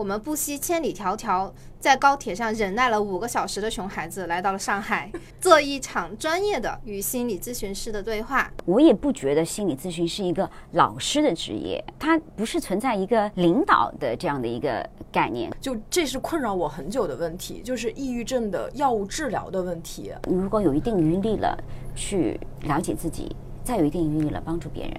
我们不惜千里迢迢，在高铁上忍耐了五个小时的熊孩子，来到了上海，做一场专业的与心理咨询师的对话。我也不觉得心理咨询是一个老师的职业，它不是存在一个领导的这样的一个概念。就这是困扰我很久的问题，就是抑郁症的药物治疗的问题。你如果有一定余力了，去了解自己，再有一定余力了，帮助别人。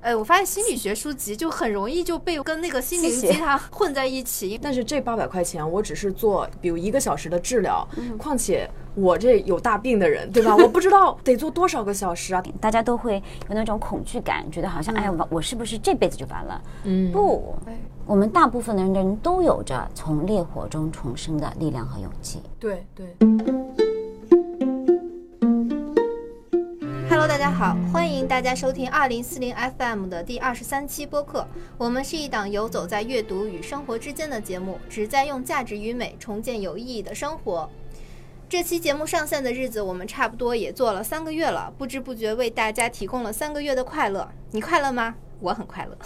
哎，我发现心理学书籍就很容易就被跟那个心灵鸡汤混在一起。但是这八百块钱，我只是做比如一个小时的治疗，况且我这有大病的人，对吧？我不知道得做多少个小时啊！大家都会有那种恐惧感，觉得好像哎呀，我我是不是这辈子就完了？嗯，不，我们大部分的人都有着从烈火中重生的力量和勇气。对对。Hello，大家好，欢迎大家收听二零四零 FM 的第二十三期播客。我们是一档游走在阅读与生活之间的节目，旨在用价值与美重建有意义的生活。这期节目上线的日子，我们差不多也做了三个月了，不知不觉为大家提供了三个月的快乐。你快乐吗？我很快乐。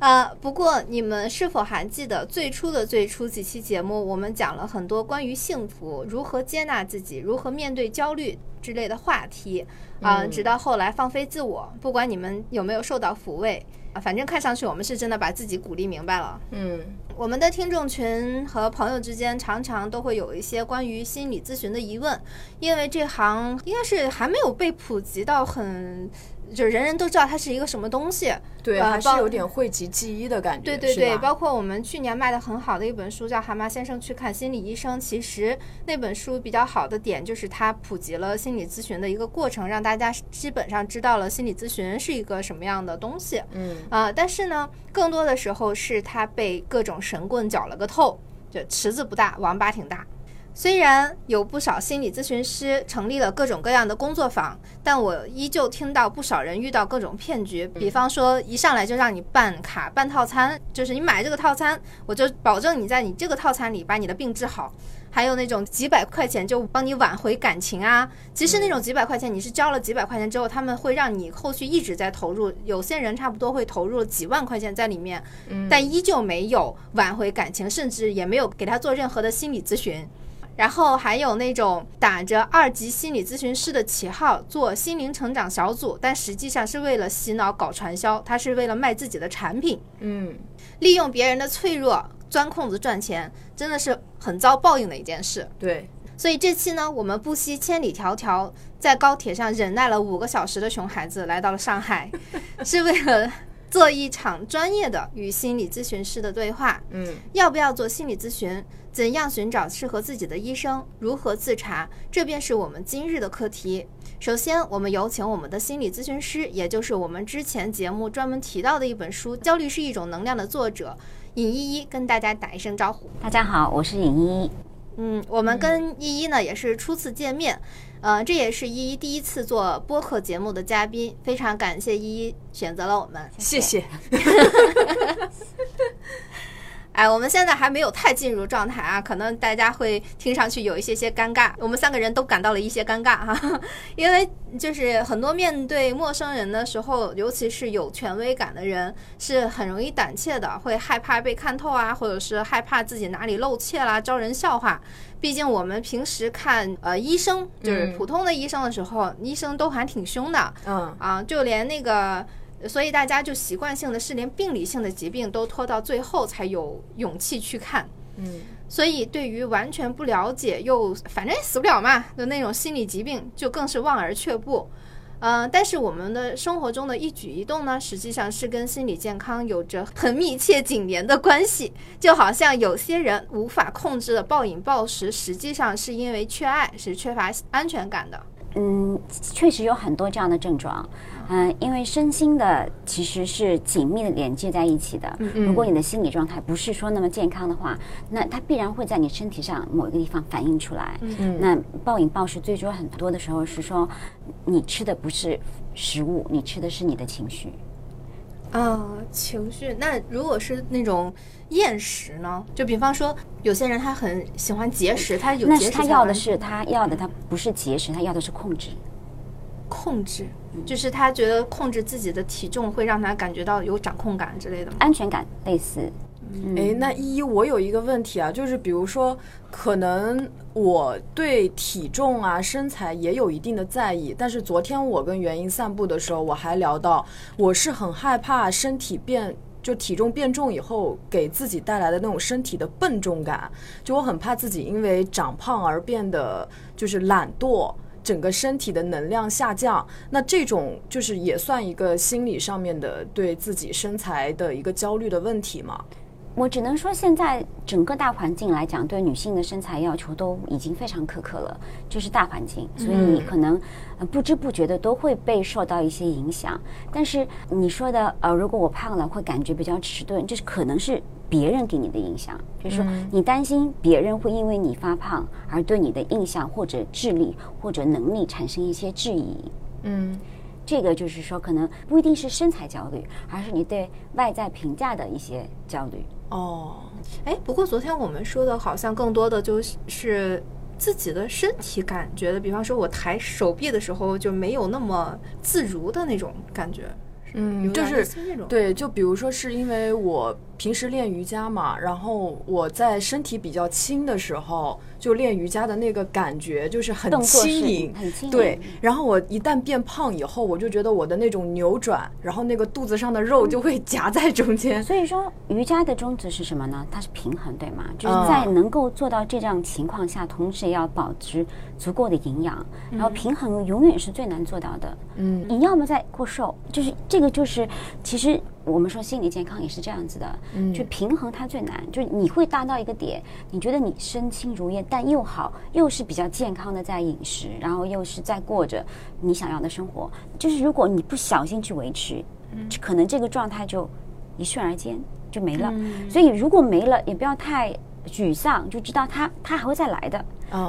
呃，不过你们是否还记得最初的最初几期节目，我们讲了很多关于幸福、如何接纳自己、如何面对焦虑之类的话题啊、嗯直到后来放飞自我，不管你们有没有受到抚慰啊，反正看上去我们是真的把自己鼓励明白了。嗯我们的听众群和朋友之间常常都会有一些关于心理咨询的疑问，因为这行应该是还没有被普及到很，就是人人都知道它是一个什么东西。对，呃还是有点讳疾忌医的感觉。对对对，包括我们去年卖的很好的一本书叫《蛤蟆先生去看心理医生》，其实那本书比较好的点就是它普及了心理咨询的一个过程，让大家基本上知道了心理咨询是一个什么样的东西。嗯啊、但是呢，更多的时候是它被各种神棍搅了个透，就池子不大，王八挺大。虽然有不少心理咨询师成立了各种各样的工作坊，但我依旧听到不少人遇到各种骗局。比方说，一上来就让你办卡办套餐，就是你买这个套餐，我就保证你在你这个套餐里把你的病治好。还有那种几百块钱就帮你挽回感情啊，其实那种几百块钱你是交了几百块钱之后，他们会让你后续一直在投入，有些人差不多会投入几万块钱在里面，但依旧没有挽回感情，甚至也没有给他做任何的心理咨询。然后还有那种打着二级心理咨询师的旗号做心灵成长小组，但实际上是为了洗脑搞传销，他是为了卖自己的产品，嗯，利用别人的脆弱钻空子赚钱，真的是很遭报应的一件事。对，所以这期呢，我们不惜千里迢迢，在高铁上忍耐了五个小时的熊孩子，来到了上海，是为了做一场专业的与心理咨询师的对话。嗯要不要做心理咨询？怎样寻找适合自己的医生？如何自查？这便是我们今日的课题。首先，我们有请我们的心理咨询师，也就是我们之前节目专门提到的一本书《焦虑是一种能量》的作者尹依依，跟大家打一声招呼。大家好，我是尹依依。嗯，我们跟依依呢也是初次见面，呃，这也是依依第一次做播客节目的嘉宾，非常感谢依依选择了我们。谢谢。哎，我们现在还没有太进入状态啊，可能大家会听上去有一些些尴尬，我们三个人都感到了一些尴尬哈、因为就是很多面对陌生人的时候，尤其是有权威感的人，是很容易胆怯的，会害怕被看透啊，或者是害怕自己哪里露怯啦，招人笑话。毕竟我们平时看呃医生，就是嗯。普通的医生的时候，医生都还挺凶的，嗯。啊，就连那个，所以大家就习惯性的是连病理性的疾病都拖到最后才有勇气去看。嗯所以对于完全不了解又反正也死不了嘛的那种心理疾病，就更是望而却步。呃，但是我们的生活中的一举一动呢，实际上是跟心理健康有着很密切紧连的关系。就好像有些人无法控制的暴饮暴食，实际上是因为缺爱，是缺乏安全感的。嗯，确实有很多这样的症状。嗯、因为身心的其实是紧密的连接在一起的。如果你的心理状态不是说那么健康的话，那它必然会在你身体上某一个地方反映出来。嗯那暴饮暴食最终很多的时候是说，你吃的不是食物，你吃的是你的情绪。啊，情绪。那如果是那种厌食呢？就比方说，有些人他很喜欢节食，他有节食他要的是他要的，他不是节食，他要的是控制。控制，就是他觉得控制自己的体重会让他感觉到有掌控感之类的吗？安全感类似，哎，那依依，我有一个问题啊，就是比如说，可能我对体重啊、身材也有一定的在意，但是昨天我跟元英散步的时候，我还聊到，我是很害怕身体变，就体重变重以后给自己带来的那种身体的笨重感，就我很怕自己因为长胖而变得就是懒惰。整个身体的能量下降，那这种就是也算一个心理上面的对自己身材的一个焦虑的问题吗？我只能说，现在整个大环境来讲，对女性的身材要求都已经非常苛刻了，就是大环境，所以你可能不知不觉的都会被受到一些影响。但是你说的呃，如果我胖了会感觉比较迟钝，这是可能是别人给你的影响，就是说你担心别人会因为你发胖而对你的印象或者智力或者能力产生一些质疑。嗯。这个就是说，可能不一定是身材焦虑，而是你对外在评价的一些焦虑。哦，哎，不过昨天我们说的好像更多的就是自己的身体感觉的，比方说我抬手臂的时候就没有那么自如的那种感觉。嗯，就是对，就比如说是因为我平时练瑜伽嘛，然后我在身体比较轻的时候。就练瑜伽的那个感觉就是很轻盈，很轻盈对。然后我一旦变胖以后，我就觉得我的那种扭转，然后那个肚子上的肉就会 夹在中间。所以说，瑜伽的宗旨是什么呢？它是平衡，对吗？就是在能够做到这样情况下，同时也要保持足够的营养，然后平衡永远是最难做到的。嗯，你要么在过瘦，就是这个就是其实。我们说心理健康也是这样子的，嗯就平衡它最难，就是你会达到一个点，你觉得你身轻如燕，但又好，又是比较健康的在饮食，然后又是在过着你想要的生活。就是如果你不小心去维持，嗯可能这个状态就一瞬而间就没了。所以如果没了，也不要太沮丧，就知道他他还会再来的。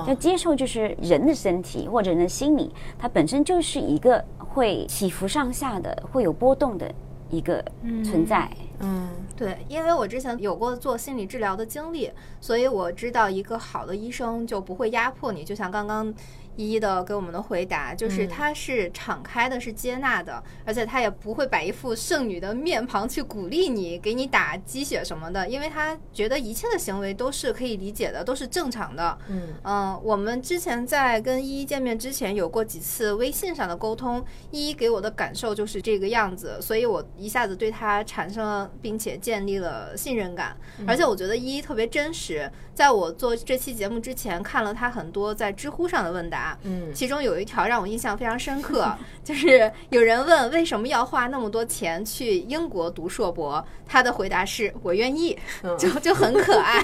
要接受，就是人的身体或者人的心理，它本身就是一个会起伏上下的，会有波动的。一个存在，嗯，对，因为我之前有过做心理治疗的经历，所以我知道一个好的医生就不会压迫你，就像刚刚。一一的给我们的回答就是，他是敞开的，是接纳的，而且他也不会摆一副圣女的面庞去鼓励你，给你打鸡血什么的，因为他觉得一切的行为都是可以理解的，都是正常的。嗯嗯，我们之前在跟一一见面之前有过几次微信上的沟通，一一给我的感受就是这个样子，所以我一下子对他产生了并且建立了信任感，而且我觉得一一特别真实。在我做这期节目之前，看了他很多在知乎上的问答。嗯，其中有一条让我印象非常深刻，就是有人问为什么要花那么多钱去英国读硕博，他的回答是我愿意，就就很可爱。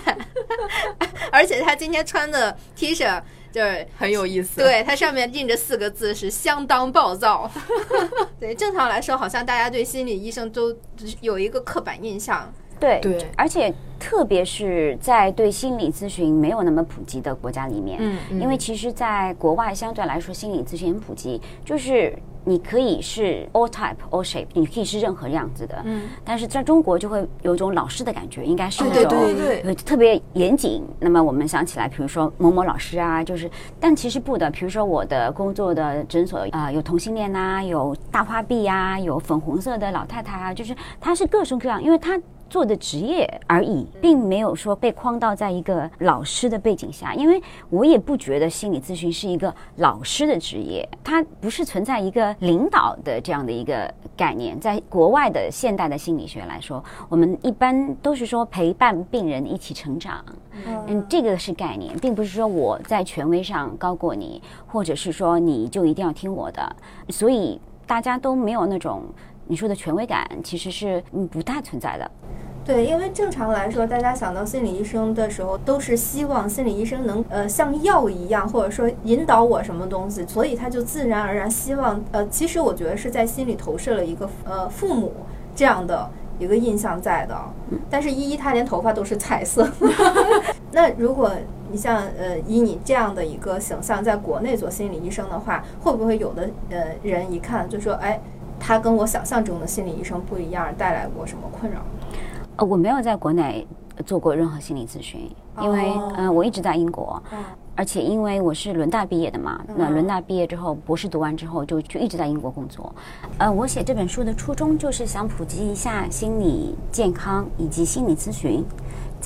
而且他今天穿的 T 恤就是很有意思，对，它上面印着四个字是相当暴躁。对，正常来说，好像大家对心理医生都有一个刻板印象。对对，而且特别是在对心理咨询没有那么普及的国家里面，嗯，因为其实，在国外相对来说心理咨询很普及，就是你可以是 all type all shape，你可以是任何样子的，嗯，但是在中国就会有一种老师的感觉，应该是对对对，特别严谨。那么我们想起来，比如说某某老师啊，就是，但其实不的。比如说我的工作的诊所啊，有同性恋呐，有大花臂啊，有粉红色的老太太啊，就是他是各种各样，因为他。做的职业而已，并没有说被框到在一个老师的背景下，因为我也不觉得心理咨询是一个老师的职业，它不是存在一个领导的这样的一个概念。在国外的现代的心理学来说，我们一般都是说陪伴病人一起成长，嗯，这个是概念，并不是说我在权威上高过你，或者是说你就一定要听我的，所以大家都没有那种。你说的权威感其实是嗯不大存在的，对，因为正常来说，大家想到心理医生的时候，都是希望心理医生能呃像药一样，或者说引导我什么东西，所以他就自然而然希望呃，其实我觉得是在心里投射了一个呃父母这样的一个印象在的。但是依依她连头发都是彩色，那如果你像呃以你这样的一个形象在国内做心理医生的话，会不会有的呃人一看就说哎？他跟我想象中的心理医生不一样，带来过什么困扰？呃，我没有在国内做过任何心理咨询，因为哦嗯、呃我一直在英国，而且因为我是伦大毕业的嘛，那伦大毕业之后，博士读完之后就就一直在英国工作。呃，我写这本书的初衷就是想普及一下心理健康以及心理咨询。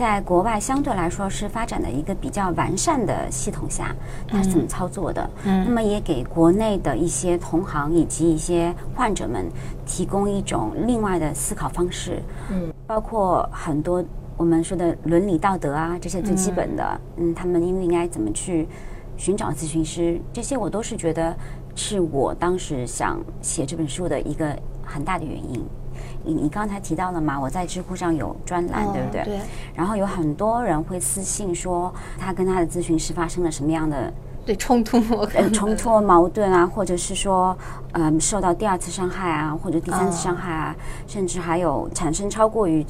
在国外相对来说是发展的一个比较完善的系统下，它是怎么操作的？嗯，那么也给国内的一些同行以及一些患者们提供一种另外的思考方式。嗯，包括很多我们说的伦理道德啊，这些最基本的，嗯他们应不应该怎么去寻找咨询师，这些我都是觉得是我当时想写这本书的一个很大的原因。你你刚才提到了嘛，我在知乎上有专栏，对不对？对然后有很多人会私信说，他跟他的咨询师发生了什么样的 对冲突，呃冲突、矛盾啊，或者是说，嗯、受到第二次伤害啊，或者第三次伤害啊，甚至还有产生超过于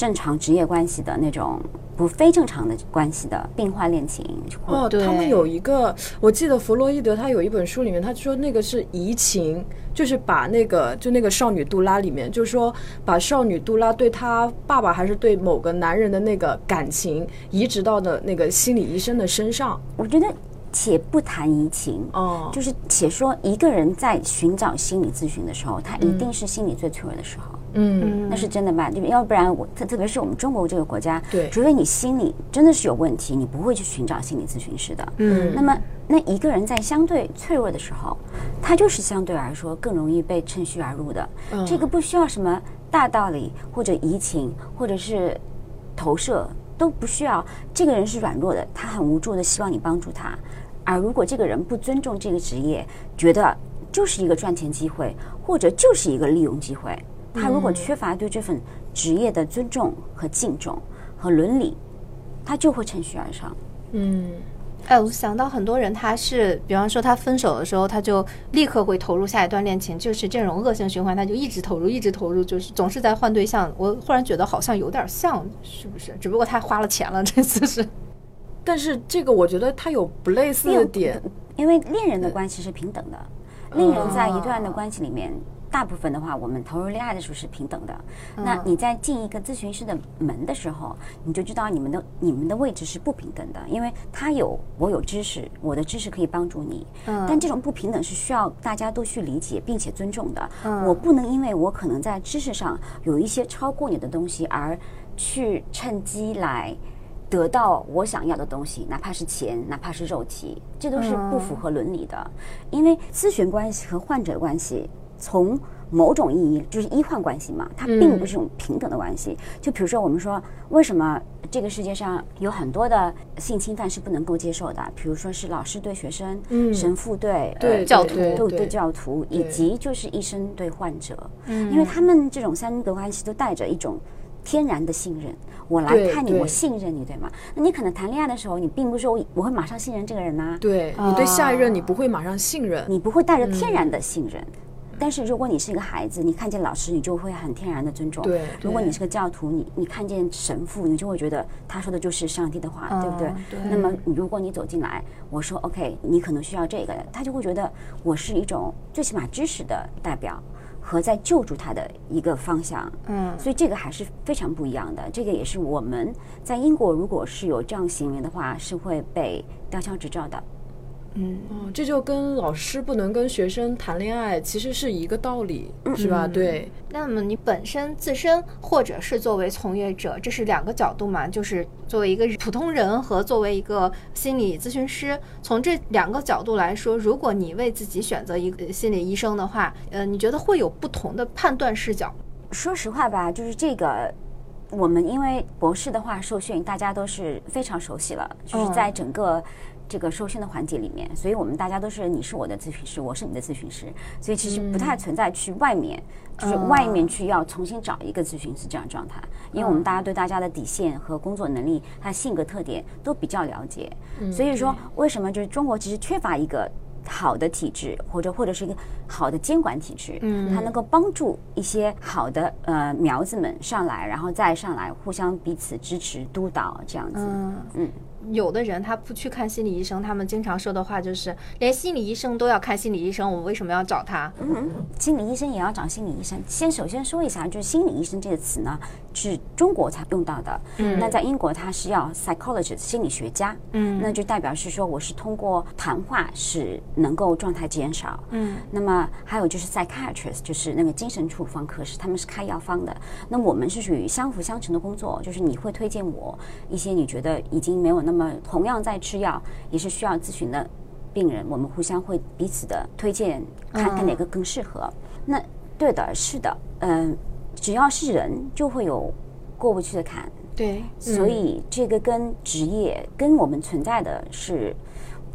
正常职业关系的那种不非正常的关系的病患恋情。哦，对他们有一个，我记得弗洛伊德他有一本书里面，他说那个是移情，就是把那个就那个少女杜拉里面，就是说把少女杜拉对她爸爸还是对某个男人的那个感情移植到的那个心理医生的身上。我觉得，且不谈移情，哦，就是且说一个人在寻找心理咨询的时候，他一定是心理最脆弱的时候。嗯，那是真的吧？就要不然我特特别是我们中国这个国家，对除非你心理真的是有问题，你不会去寻找心理咨询师的。嗯那么那一个人在相对脆弱的时候，他就是相对来说更容易被趁虚而入的。嗯这个不需要什么大道理或者移情或者是投射都不需要。这个人是软弱的，他很无助的，希望你帮助他。而如果这个人不尊重这个职业，觉得就是一个赚钱机会，或者就是一个利用机会，他如果缺乏对这份职业的尊重和敬重和伦理，他就会趁虚而上。嗯，哎，我想到很多人，他是，比方说他分手的时候，他就立刻会投入下一段恋情，就是这种恶性循环，他就一直投入，一直投入，就是总是在换对象。我忽然觉得好像有点像，是不是？只不过他花了钱了，这次是。但是这个我觉得他有不类似的点。因为恋人的关系是平等的，恋人在一段的关系里面，大部分的话，我们投入恋爱的时候是平等的。那你在进一个咨询师的门的时候，你就知道你们的你们的位置是不平等的，因为他有我有知识，我的知识可以帮助你，但这种不平等是需要大家都去理解并且尊重的。我不能因为我可能在知识上有一些超过你的东西，而去趁机来。得到我想要的东西，哪怕是钱，哪怕是肉体，这都是不符合伦理的。因为咨询关系和患者关系，从某种意义就是医患关系嘛，它并不是一种平等的关系。就比如说，我们说为什么这个世界上有很多的性侵犯是不能够接受的？比如说是老师对学生，嗯神父对对呃教徒对对对对教徒，以及就是医生对患者，因为他们这种三个关系都带着一种天然的信任。我来看你，我信任你，对吗？那你可能谈恋爱的时候，你并不是说我我会马上信任这个人呐、对你对下一任你不会马上信任。你不会带着天然的信任。但是如果你是一个孩子，你看见老师，你就会很天然的尊重。对如果你是个教徒，你你看见神父，你就会觉得他说的就是上帝的话，对不对？那么如果你走进来，我说 OK，你可能需要这个，他就会觉得我是一种最起码知识的代表。和在救助他的一个方向，嗯，所以这个还是非常不一样的。这个也是我们在英国，如果是有这样行为的话，是会被吊销执照的。哦，这就跟老师不能跟学生谈恋爱其实是一个道理，是吧？对，那么你本身自身，或者是作为从业者，这是两个角度嘛？就是作为一个普通人和作为一个心理咨询师，从这两个角度来说，如果你为自己选择一个心理医生的话，呃，你觉得会有不同的判断视角？说实话吧，就是这个，我们因为博士的话受训，大家都是非常熟悉了，就是在整个这个受训的环节里面，所以我们大家都是你是我的咨询师，我是你的咨询师，所以其实不太存在去外面，就是外面去要重新找一个咨询师这样状态，因为我们大家对大家的底线和工作能力、他性格特点都比较了解，所以说为什么就是中国其实缺乏一个。好的体制，或者或者是一个好的监管体制，嗯，它能够帮助一些好的呃苗子们上来，然后再上来，互相彼此支持督导这样子，嗯嗯。有的人他不去看心理医生，他们经常说的话就是，连心理医生都要看心理医生，我们为什么要找他？嗯，心理医生也要找心理医生。先首先说一下，就是心理医生这个词呢，是中国才用到的。嗯，那在英国它是要 psychologist 心理学家。嗯，那就代表是说我是通过谈话使能够状态减少。嗯，那么还有就是 psychiatrist 就是那个精神处方科室，他们是开药方的。那我们是属于相辅相成的工作，就是你会推荐我一些你觉得已经没有那么同样在吃药也是需要咨询的病人，我们互相会彼此的推荐，看看哪个更适合。那对的，是的，嗯，只要是人就会有过不去的坎，对，所以这个跟职业跟我们存在的是，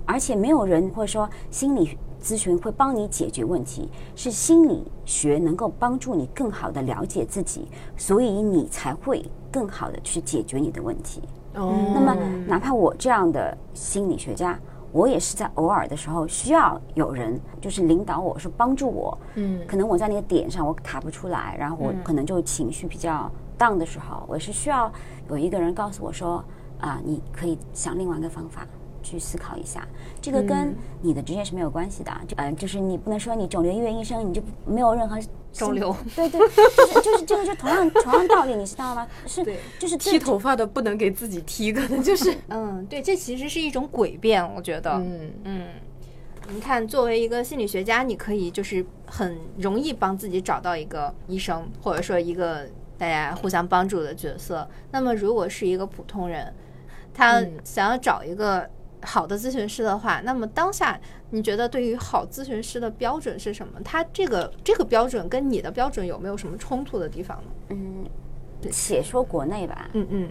而且没有人会说心理咨询会帮你解决问题，是心理学能够帮助你更好的了解自己，所以你才会更好的去解决你的问题。哦，那么，哪怕我这样的心理学家，我也是在偶尔的时候需要有人就是领导我，说帮助我。嗯，可能我在那个点上我卡不出来，然后我可能就情绪比较 down 的时候，我是需要有一个人告诉我说啊，你可以想另外一个方法。去思考一下，这个跟你的职业是没有关系的。就呃，就是你不能说你肿瘤医院医生，你就没有任何肿瘤。对对，就是就是这个就同样同样道理，你知道吗？是，就是剃头发的不能给自己剃，可能就是 嗯，对，这其实是一种诡辩，我觉得。嗯嗯，你看，作为一个心理学家，你可以就是很容易帮自己找到一个医生，或者说一个大家互相帮助的角色。那么，如果是一个普通人，他想要找一个。好的咨询师的话，那么当下你觉得对于好咨询师的标准是什么？他这个这个标准跟你的标准有没有什么冲突的地方呢？嗯，且说国内吧，嗯嗯，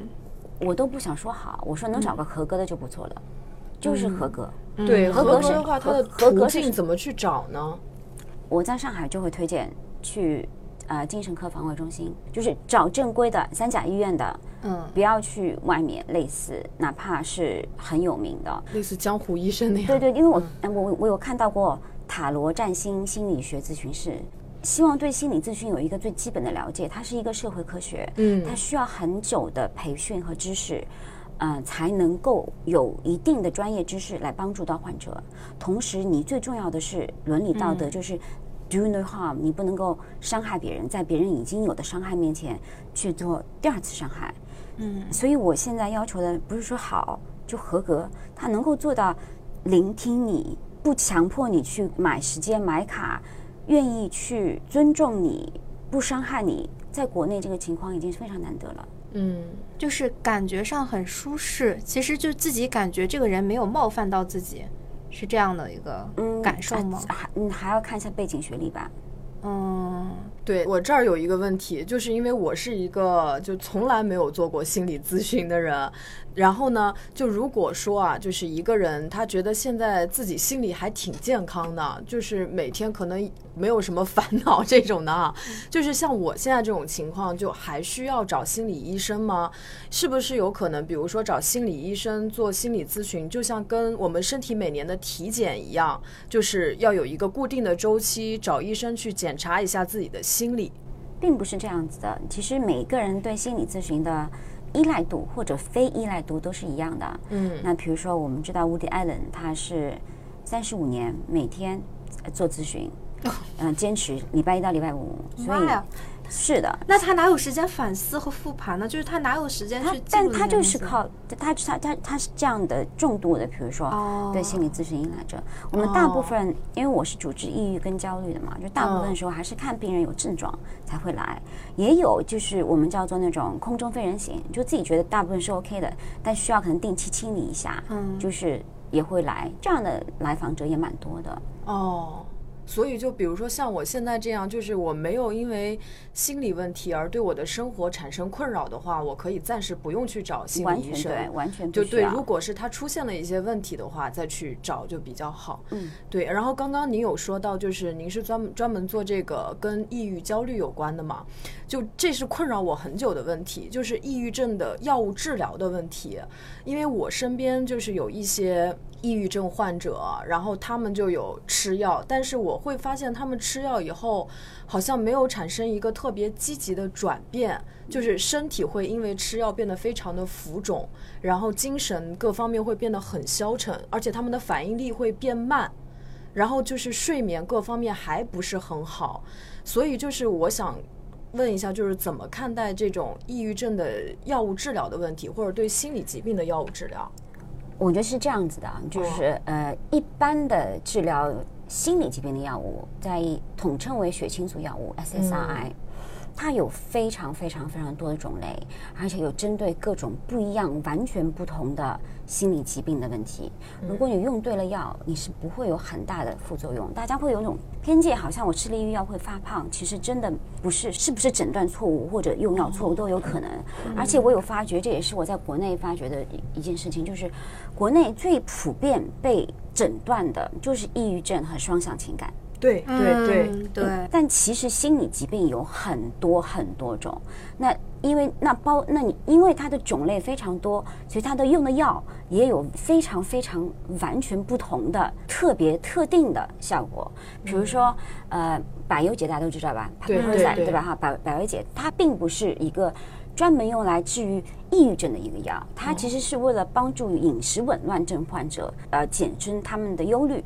我都不想说好，我说能找个合格的就不错了，就是合格。对，合格的话，它的途径怎么去找呢？我在上海就会推荐去。呃，精神科防卫中心就是找正规的三甲医院的，嗯，不要去外面类似，哪怕是很有名的，类似江湖医生那样。对对，因为我我我有看到过塔罗占星心理学咨询室，希望对心理咨询有一个最基本的了解，它是一个社会科学，嗯，它需要很久的培训和知识，嗯，才能够有一定的专业知识来帮助到患者。同时，你最重要的是伦理道德，就是。Do no harm，你不能够伤害别人，在别人已经有的伤害面前去做第二次伤害。嗯，所以我现在要求的不是说好就合格，他能够做到聆听你，不强迫你去买时间买卡，愿意去尊重你，不伤害你。在国内这个情况已经非常难得了。嗯，就是感觉上很舒适，其实就自己感觉这个人没有冒犯到自己。是这样的一个感受吗？还嗯，还要看一下背景学历吧。嗯，对我这儿有一个问题，就是因为我是一个就从来没有做过心理咨询的人。然后呢，就如果说啊，就是一个人他觉得现在自己心里还挺健康的，就是每天可能没有什么烦恼这种的啊，就是像我现在这种情况，就还需要找心理医生吗？是不是有可能，比如说找心理医生做心理咨询，就像跟我们身体每年的体检一样，就是要有一个固定的周期，找医生去检查一下自己的心理，并不是这样子的。其实每个人对心理咨询的。依赖度或者非依赖度都是一样的。嗯，那比如说，我们知道 Woody Allen 他是三十五年每天做咨询，嗯，坚持礼拜一到礼拜五，所以。是的，那他哪有时间反思和复盘呢？就是他哪有时间去？但他就是靠他他他他是这样的重度的，比如说对心理咨询依赖者。我们大部分，因为我是主治抑郁跟焦虑的嘛，就大部分时候还是看病人有症状才会来。也有就是我们叫做那种空中飞人型，就自己觉得大部分是 OK 的，但需要可能定期清理一下，嗯，就是也会来。这样的来访者也蛮多的。哦。所以，就比如说像我现在这样，就是我没有因为心理问题而对我的生活产生困扰的话，我可以暂时不用去找心理医生。对，完全就对。如果是他出现了一些问题的话，再去找就比较好。嗯，对。然后刚刚您有说到，就是您是专门专门做这个跟抑郁、焦虑有关的嘛？就这是困扰我很久的问题，就是抑郁症的药物治疗的问题。因为我身边就是有一些。抑郁症患者，然后他们就有吃药，但是我会发现他们吃药以后，好像没有产生一个特别积极的转变，就是身体会因为吃药变得非常的浮肿，然后精神各方面会变得很消沉，而且他们的反应力会变慢，然后就是睡眠各方面还不是很好，所以就是我想问一下，就是怎么看待这种抑郁症的药物治疗的问题，或者对心理疾病的药物治疗？我觉得是这样子的，就是呃，一般的治疗心理疾病的药物，在统称为血清素药物 （SSRI）。它有非常非常非常多的种类，而且有针对各种不一样、完全不同的心理疾病的问题。如果你用对了药，你是不会有很大的副作用。大家会有种偏见，好像我吃了抑郁药会发胖，其实真的不是，是不是诊断错误或者用药错误都有可能。而且我有发觉，这也是我在国内发觉的一一件事情，就是国内最普遍被诊断的就是抑郁症和双向情感。对对对对，但其实心理疾病有很多很多种。那因为那包那你因为它的种类非常多，所以它的用的药也有非常非常完全不同的特别特定的效果。比如说呃，百忧解大家都知道吧？对对对，对吧？哈，百百忧解它并不是一个专门用来治愈抑郁症的一个药，它其实是为了帮助饮食紊乱症患者呃减轻他们的忧虑。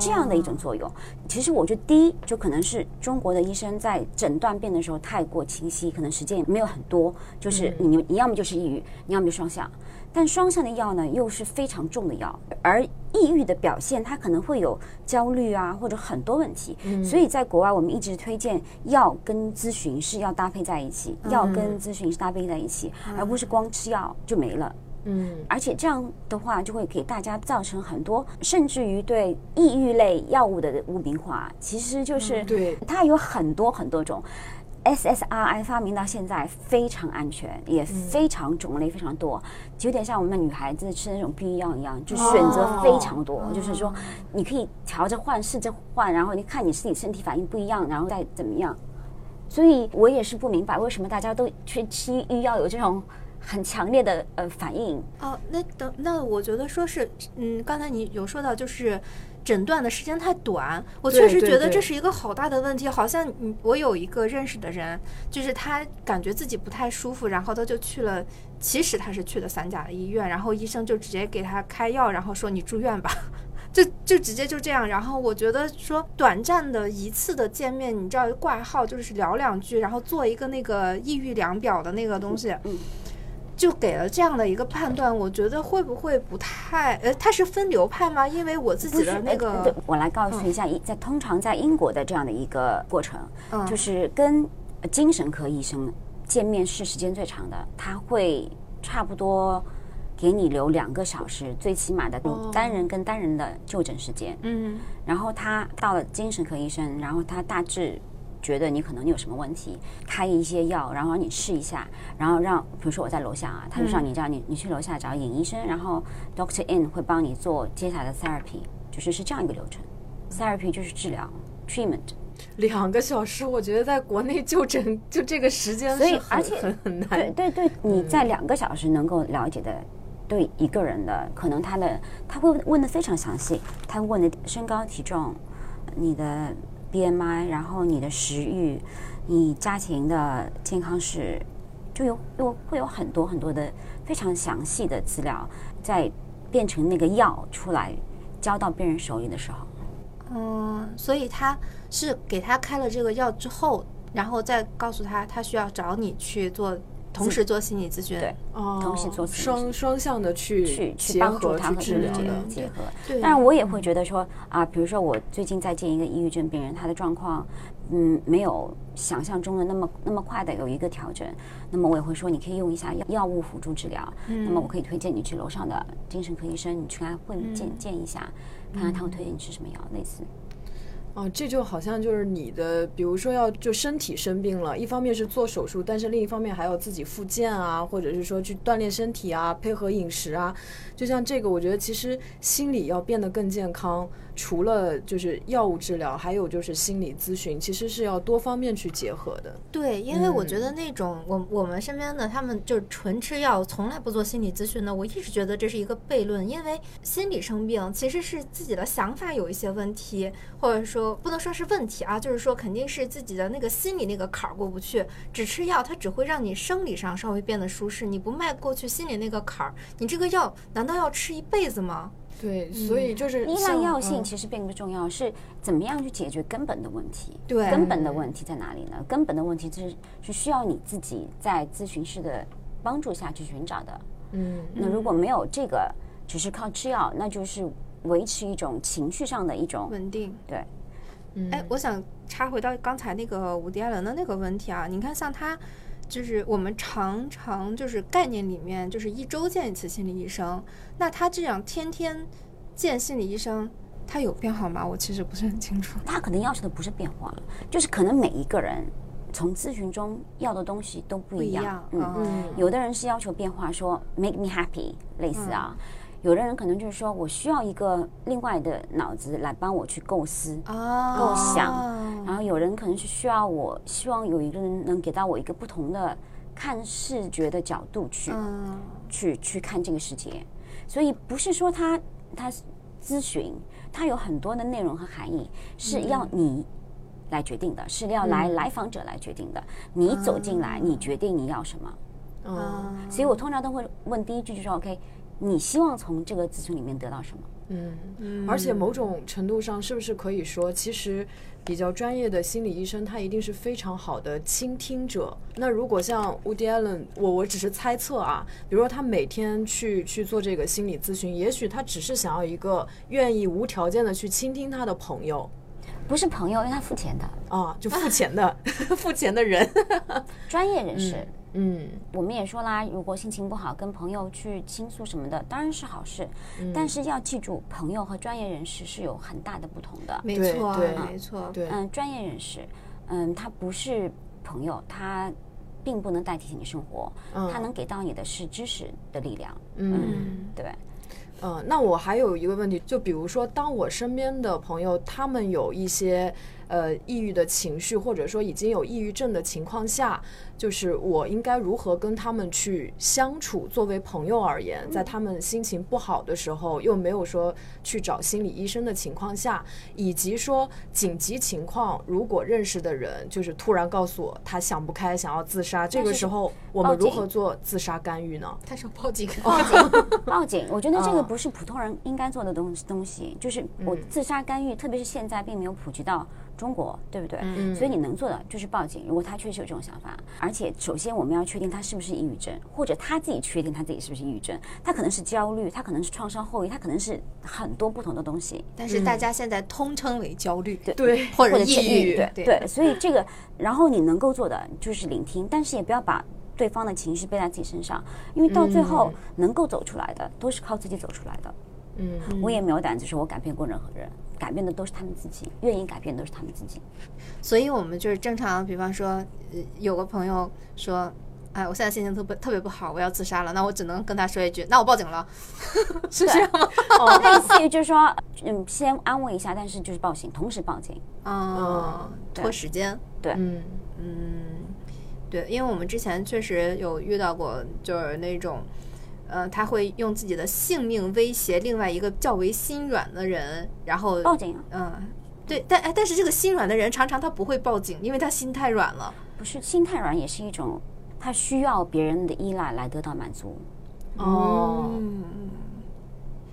这样的一种作用，其实我觉得第一就可能是中国的医生在诊断病的时候太过清晰，可能时间也没有很多，就是你你要么就是抑郁，你要么就双向，但双向的药呢又是非常重的药，而抑郁的表现它可能会有焦虑啊或者很多问题，所以在国外我们一直推荐药跟咨询是要搭配在一起，药跟咨询是搭配在一起，而不是光吃药就没了。嗯，而且这样的话就会给大家造成很多，甚至于对抑郁类药物的污名化。其实就是对它有很多很多种，SSRI 发明到现在非常安全，也非常种类非常多，就有点像我们女孩子吃那种避孕药一样，就选择非常多。就是说你可以调着换，试着换，然后你看你自己身体反应不一样，然后再怎么样。所以我也是不明白为什么大家都去吃抑郁药有这种。很强烈的呃反应哦，那等那我觉得说是嗯，刚才你有说到就是诊断的时间太短，我确实觉得这是一个好大的问题。好像嗯，我有一个认识的人，就是他感觉自己不太舒服，然后他就去了，其实他是去的三甲的医院，然后医生就直接给他开药，然后说你住院吧，就就直接就这样。然后我觉得说短暂的一次的见面，你知道挂号就是聊两句，然后做一个那个抑郁量表的那个东西，嗯。就给了这样的一个判断，我觉得会不会不太？呃，他是分流派吗？因为我自己的那个，我来告诉一下，在通常在英国的这样的一个过程，就是跟精神科医生见面是时间最长的，他会差不多给你留两个小时，最起码的单人跟单人的就诊时间。嗯，然后他到了精神科医生，然后他大致。觉得你可能你有什么问题，开一些药，然后让你试一下，然后让，比如说我在楼下啊，他就让你这样，你你去楼下找尹医生，然后 Doctor In 会帮你做接下来的 therapy，就是是这样一个流程，therapy 就是治疗，treatment，两个小时，我觉得在国内就诊就这个时间，所以而且很很难，对对对，你在两个小时能够了解的，对一个人的可能他的他会问的非常详细，他问的身高体重，你的。BMI，然后你的食欲，你家庭的健康史，就有有会有很多很多的非常详细的资料，在变成那个药出来交到病人手里的时候，嗯，所以他是给他开了这个药之后，然后再告诉他他需要找你去做。同时做心理咨询，对，同时做双双向的去去去帮助他和治疗的结合。当然，我也会觉得说啊，比如说我最近在见一个抑郁症病人，他的状况嗯没有想象中的那么那么快的有一个调整，那么我也会说你可以用一下药药物辅助治疗。那么我可以推荐你去楼上的精神科医生，你去跟他会见见一下，看看他会推荐你吃什么药，类似。啊，这就好像就是你的，比如说要就身体生病了，一方面是做手术，但是另一方面还要自己复健啊，或者是说去锻炼身体啊，配合饮食啊。就像这个，我觉得其实心理要变得更健康，除了就是药物治疗，还有就是心理咨询，其实是要多方面去结合的。对，因为我觉得那种我我们身边的他们就是纯吃药，从来不做心理咨询的，我一直觉得这是一个悖论，因为心理生病其实是自己的想法有一些问题，或者说不能说是问题啊，就是说肯定是自己的那个心理那个坎儿过不去。只吃药，它只会让你生理上稍微变得舒适，你不迈过去心理那个坎儿，你这个药难道要吃一辈子吗？对，所以就是依赖药性嗯其实并不重要，是怎么样去解决根本的问题。对根本的问题在哪里呢？根本的问题就是是需要你自己在咨询师的帮助下去寻找的。嗯那如果没有这个，只是靠吃药，那就是维持一种情绪上的一种稳定。对。嗯哎，我想插回到刚才那个伍迪·艾伦的那个问题啊，你看像他，就是我们常常就是概念里面就是一周见一次心理医生，那他这样天天见心理医生，他有变好吗？我其实不是很清楚。他可能要求的不是变化，就是可能每一个人从咨询中要的东西都不一样。一样嗯，嗯有的人是要求变化，说 make me happy，类似啊。有的人可能就是说我需要一个另外的脑子来帮我去构思，啊，构想然后有人可能是需要我希望有一个人能给到我一个不同的看视觉的角度去、嗯，去去看这个世界，所以不是说他他咨询，他有很多的内容和含义是要你来决定的，是要来来访者来决定的。你走进来，你决定你要什么。嗯啊所以我通常都会问第一句就是 OK，你希望从这个咨询里面得到什么？嗯，而且某种程度上，是不是可以说，其实比较专业的心理医生，他一定是非常好的倾听者。那如果像 Woody Allen，我我只是猜测啊，比如说他每天去去做这个心理咨询，也许他只是想要一个愿意无条件的去倾听他的朋友不是朋友，因为他付钱的啊，就付钱的 付钱的人。专业人士。嗯我们也说啦，如果心情不好，跟朋友去倾诉什么的，当然是好事。但是要记住，朋友和专业人士是有很大的不同的。没错对对，没错，对，嗯，专业人士，嗯，他不是朋友，他并不能代替你生活，嗯他能给到你的是知识的力量。嗯。对，嗯，那我还有一个问题，就比如说，当我身边的朋友他们有一些呃抑郁的情绪，或者说已经有抑郁症的情况下，就是我应该如何跟他们去相处？作为朋友而言，在他们心情不好的时候，又没有说去找心理医生的情况下，以及说紧急情况，如果认识的人就是突然告诉我他想不开，想要自杀，这个时候我们如何做自杀干预呢？他说报警，报警，报警。我觉得这个嗯不是普通人应该做的东东西，就是我自杀干预，特别是现在并没有普及到中国，对不对？嗯所以你能做的就是报警。如果他确实有这种想法，而且首先我们要确定他是不是抑郁症，或者他自己确定他自己是不是抑郁症。他可能是焦虑，他可能是创伤后遗，他可能是很多不同的东西。但是大家现在通称为焦虑，对对，或者或者是抑郁，对对，所以这个，然后你能够做的就是聆听，但是也不要把对方的情绪背在自己身上，因为到最后能够走出来的都是靠自己走出来的。嗯。我也没有胆子说我改变过任何人，改变的都是他们自己，愿意改变的都是他们自己。所以我们就是正常，比方说，呃，有个朋友说，哎，我现在心情特别特别不好，我要自杀了，那我只能跟他说一句，那我报警了，是这样吗？类似于就是说，嗯，先安慰一下，但是就是报警，同时报警。嗯，拖时间，对，嗯对，因为我们之前确实有遇到过，就是那种，呃，他会用自己的性命威胁另外一个较为心软的人，然后，报警啊，嗯，对，但哎，但是这个心软的人常常他不会报警，因为他心太软了。不是心太软，也是一种他需要别人的依赖来得到满足。哦，嗯，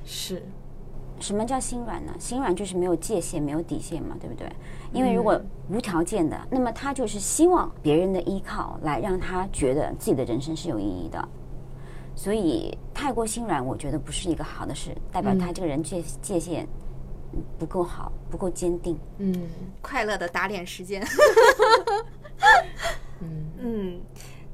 是，什么叫心软呢？心软就是没有界限、没有底线嘛，对不对？因为如果无条件的，那么他就是希望别人的依靠来让他觉得自己的人生是有意义的。所以太过心软，我觉得不是一个好的事，代表他这个人界界限不够好，不够坚定。嗯快乐的打脸时间。嗯 嗯，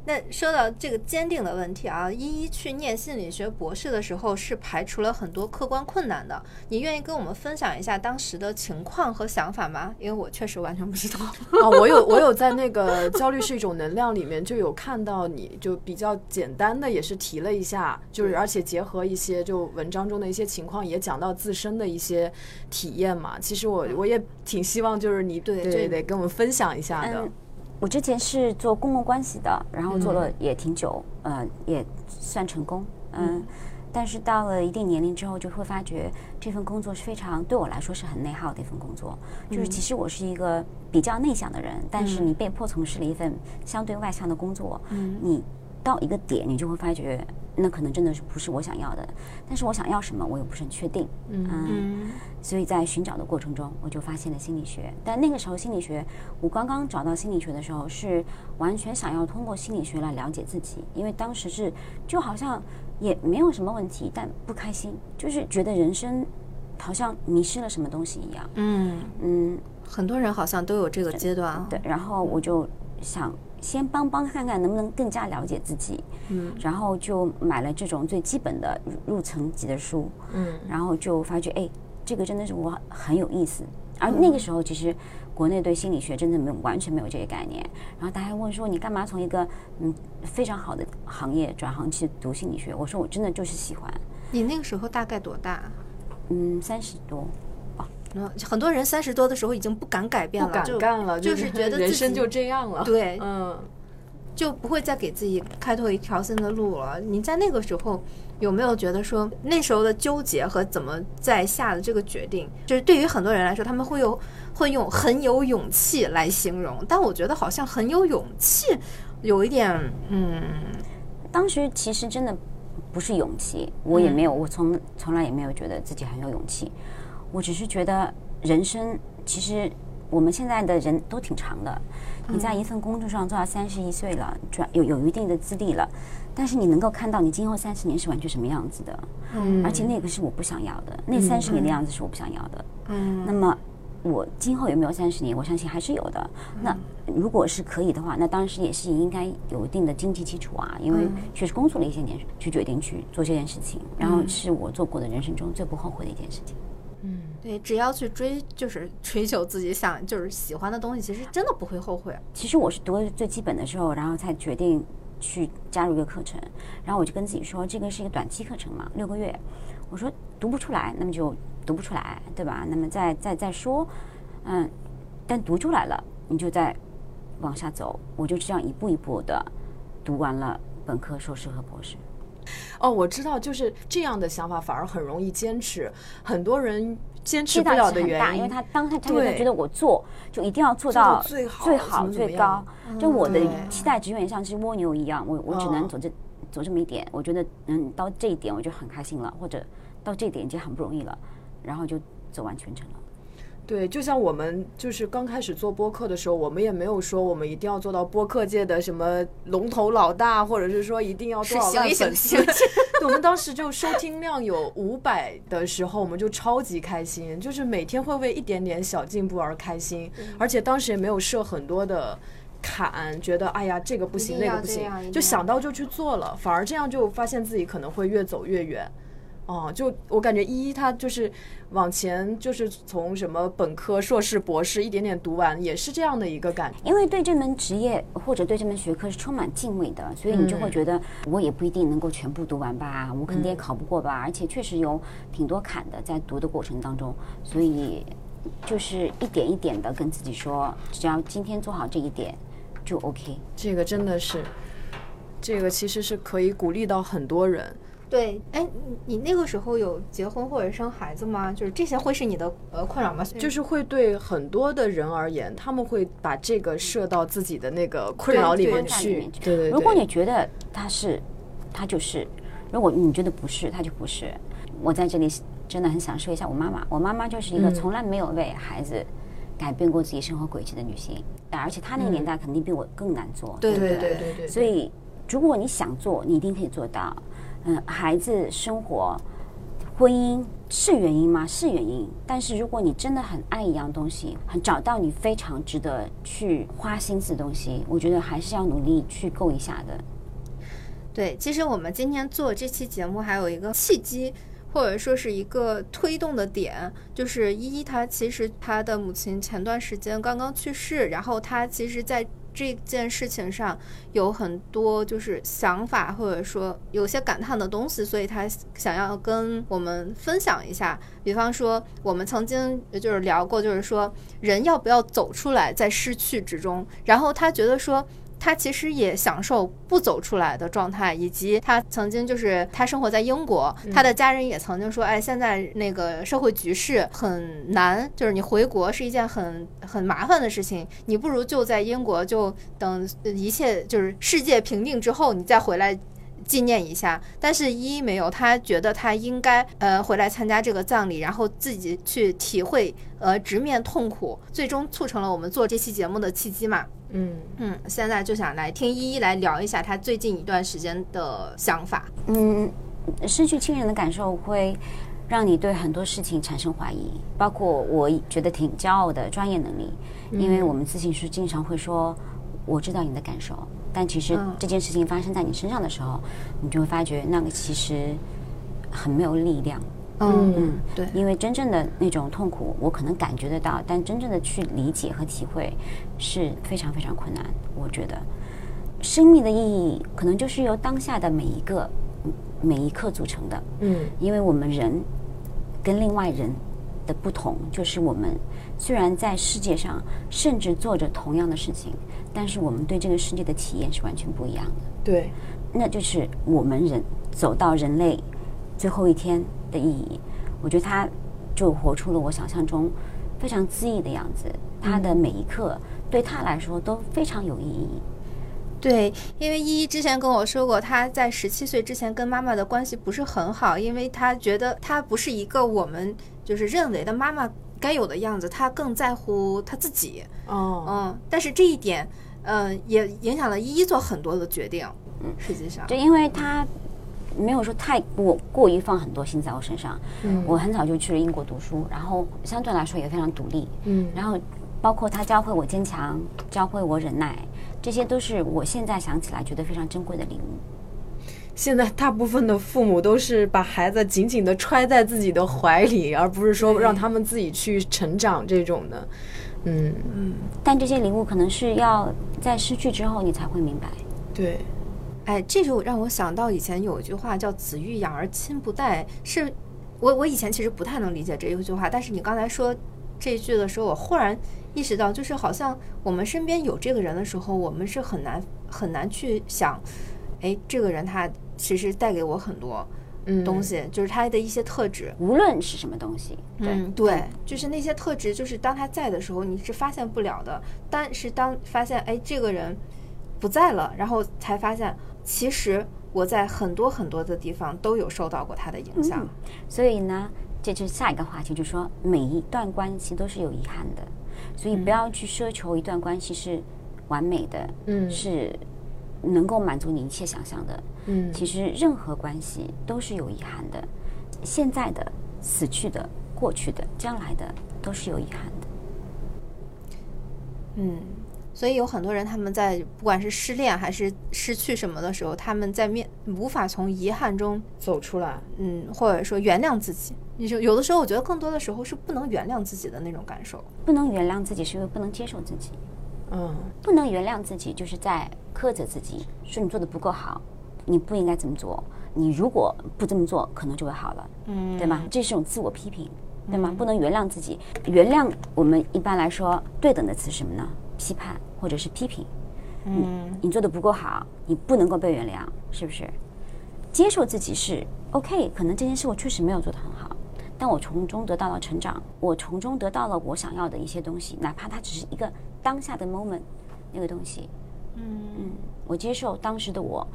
那说到这个坚定的问题啊，依依去念心理学博士的时候是排除了很多客观困难的。你愿意跟我们分享一下当时的情况和想法吗？因为我确实完全不知道。啊，我有我有在那个焦虑是一种能量里面就有看到你就比较简单的也是提了一下，就是而且结合一些就文章中的一些情况也讲到自身的一些体验嘛。其实我我也挺希望就是你对对对跟我们分享一下的。嗯，我之前是做公共关系的，然后做了也挺久，呃，也算成功，嗯。但是到了一定年龄之后，就会发觉这份工作是非常对我来说是很内耗的一份工作。就是其实我是一个比较内向的人，但是你被迫从事了一份相对外向的工作，你到一个点，你就会发觉那可能真的是不是我想要的。但是我想要什么，我又不是很确定。嗯，所以在寻找的过程中，我就发现了心理学。但那个时候心理学，我刚刚找到心理学的时候，是完全想要通过心理学来了解自己，因为当时是就好像。也没有什么问题，但不开心，就是觉得人生好像迷失了什么东西一样。嗯嗯，很多人好像都有这个阶段。对，然后我就想先帮帮看看能不能更加了解自己。嗯，然后就买了这种最基本的入层级的书。嗯，然后就发觉，哎，这个真的是我很有意思。而那个时候，其实国内对心理学真的没有完全没有这个概念。然后大家问说：“你干嘛从一个嗯非常好的行业转行去读心理学？”我说：“我真的就是喜欢。”你那个时候大概多大？嗯，三十多。嗯，很多人三十多的时候已经不敢改变了，不敢干了，就是觉得人生就这样了。对，嗯，就不会再给自己开拓一条新的路了。你在那个时候。有没有觉得说那时候的纠结和怎么在下的这个决定，就是对于很多人来说，他们会有会用很有勇气来形容，但我觉得好像很有勇气，有一点嗯，当时其实真的不是勇气，我也没有，我从从来也没有觉得自己很有勇气，我只是觉得人生其实我们现在的人都挺长的，你在一份工作上做到三十一岁了，转有有一定的资历了。但是你能够看到你今后三十年是完全什么样子的，嗯，而且那个是我不想要的，那三十年的样子是我不想要的，嗯，那么我今后有没有三十年？我相信还是有的。那如果是可以的话，那当时也是应该有一定的经济基础啊，因为确实工作了一些年，去决定去做这件事情，然后是我做过的人生中最不后悔的一件事情。嗯，对，只要去追，就是 追求自己想就是喜欢的东西，其实真的不会后悔。其实我是读最基本的时候，然后才决定。去加入一个课程，然后我就跟自己说，这个是一个短期课程嘛，六个月。我说读不出来，那么就读不出来，对吧？那么再再再说，嗯，但读出来了，你就再往下走。我就这样一步一步的读完了本科、硕士和博士。哦，我知道，就是这样的想法反而很容易坚持。很多人。坚持不了的原因，因为他当他他就觉得我做就一定要做到最好最好最高，就我的期待值有点像是蜗牛一样，我我只能走这走这么一点，我觉得嗯到这一点我就很开心了，或者到这一点已经很不容易了，然后就走完全程了。对，就像我们就是刚开始做播客的时候，我们也没有说我们一定要做到播客界的什么龙头老大，或者是说一定要多少万粉丝。我们当时就收听量有五百的时候，我们就超级开心，就是每天会为一点点小进步而开心，而且当时也没有设很多的坎，觉得哎呀这个不行那个不行，就想到就去做了，反而这样就发现自己可能会越走越远。哦，就我感觉一他就是往前，就是从什么本科、硕士、博士一点点读完，也是这样的一个感觉。因为对这门职业或者对这门学科是充满敬畏的，所以你就会觉得我也不一定能够全部读完吧，我肯定也考不过吧，而且确实有挺多坎的在读的过程当中，所以就是一点一点的跟自己说，只要今天做好这一点就 OK。这个真的是，这个其实是可以鼓励到很多人。对，哎，你那个时候有结婚或者生孩子吗？就是这些会是你的呃困扰吗？就是会对很多的人而言，他们会把这个设到自己的那个困扰里面去。对对。如果你觉得他是，他就是；如果你觉得不是，他就不是。我在这里真的很想说一下我妈妈，我妈妈就是一个从来没有为孩子改变过自己生活轨迹的女性，而且她那个年代肯定比我更难做。对对对对对。所以，如果你想做，你一定可以做到。嗯，孩子生活婚姻是原因吗？是原因。但是如果你真的很爱一样东西，很找到你非常值得去花心思的东西，我觉得还是要努力去够一下的。对，其实我们今天做这期节目还有一个契机，或者说是一个推动的点，就是依依她其实她的母亲前段时间刚刚去世，然后她其实在这件事情上有很多就是想法，或者说有些感叹的东西，所以他想要跟我们分享一下。比方说，我们曾经就是聊过，就是说人要不要走出来，在失去之中，然后他觉得说。他其实也享受不走出来的状态，以及他曾经就是他生活在英国，他的家人也曾经说，哎，现在那个社会局势很难，就是你回国是一件很很麻烦的事情，你不如就在英国，就等一切就是世界平定之后，你再回来。纪念一下，但是一没有，他觉得他应该呃回来参加这个葬礼，然后自己去体会呃直面痛苦，最终促成了我们做这期节目的契机嘛。嗯嗯，现在就想来听依依来聊一下他最近一段时间的想法。嗯，失去亲人的感受会让你对很多事情产生怀疑，包括我觉得挺骄傲的专业能力，因为我们咨询师经常会说，我知道你的感受。但其实这件事情发生在你身上的时候，你就会发觉那个其实很没有力量。嗯嗯，对，因为真正的那种痛苦，我可能感觉得到，但真正的去理解和体会是非常非常困难。我觉得生命的意义可能就是由当下的每一个每一刻组成的。嗯，因为我们人跟另外人的不同，就是我们虽然在世界上甚至做着同样的事情。但是我们对这个世界的体验是完全不一样的。对，那就是我们人走到人类最后一天的意义。我觉得他就活出了我想象中非常恣意的样子。他的每一刻对他来说都非常有意义。对，因为依依之前跟我说过，她在十七岁之前跟妈妈的关系不是很好，因为她觉得她不是一个我们就是认为的妈妈该有的样子，她更在乎她自己。哦，嗯，但是这一点。嗯，也影响了依依做很多的决定。嗯，实际上，就因为她没有说太过过于放很多心在我身上。嗯，我很早就去了英国读书，然后相对来说也非常独立。嗯，然后包括他教会我坚强，教会我忍耐，这些都是我现在想起来觉得非常珍贵的礼物。现在大部分的父母都是把孩子紧紧的揣在自己的怀里，而不是说让他们自己去成长这种的。嗯嗯，但这些礼物可能是要在失去之后你才会明白。对，哎，这就让我想到以前有一句话叫“子欲养而亲不待”，是我我以前其实不太能理解这一句话，但是你刚才说这一句的时候，我忽然意识到，就是好像我们身边有这个人的时候，我们是很难很难去想，哎，这个人他其实带给我很多。东西就是他的一些特质，无论是什么东西，对对，就是那些特质，就是当他在的时候你是发现不了的，但是当发现哎这个人不在了，然后才发现其实我在很多很多的地方都有受到过他的影响。所以呢，这就是下一个话题，就是说每一段关系都是有遗憾的，所以不要去奢求一段关系是完美的，嗯，是能够满足你一切想象的。嗯，其实任何关系都是有遗憾的，现在的、死去的、过去的、将来的都是有遗憾的。嗯，所以有很多人他们在不管是失恋还是失去什么的时候，他们在面无法从遗憾中走出来，嗯，或者说原谅自己。你就有的时候，我觉得更多的时候是不能原谅自己的那种感受。不能原谅自己，是因为不能接受自己。嗯，不能原谅自己，就是在苛责自己，说你做的不够好。你不应该这么做，你如果不这么做，可能就会好了，嗯，对吗？这是一种自我批评，对吗？不能原谅自己，原谅我们一般来说对等的词是什么呢？批判或者是批评，嗯，你做的不够好，你不能够被原谅，是不是？接受自己是 OK，可能这件事我确实没有做得很好，但我从中得到了成长，我从中得到了我想要的一些东西，哪怕它只是一个当下的 moment 那个东西，嗯嗯，我接受当时的我。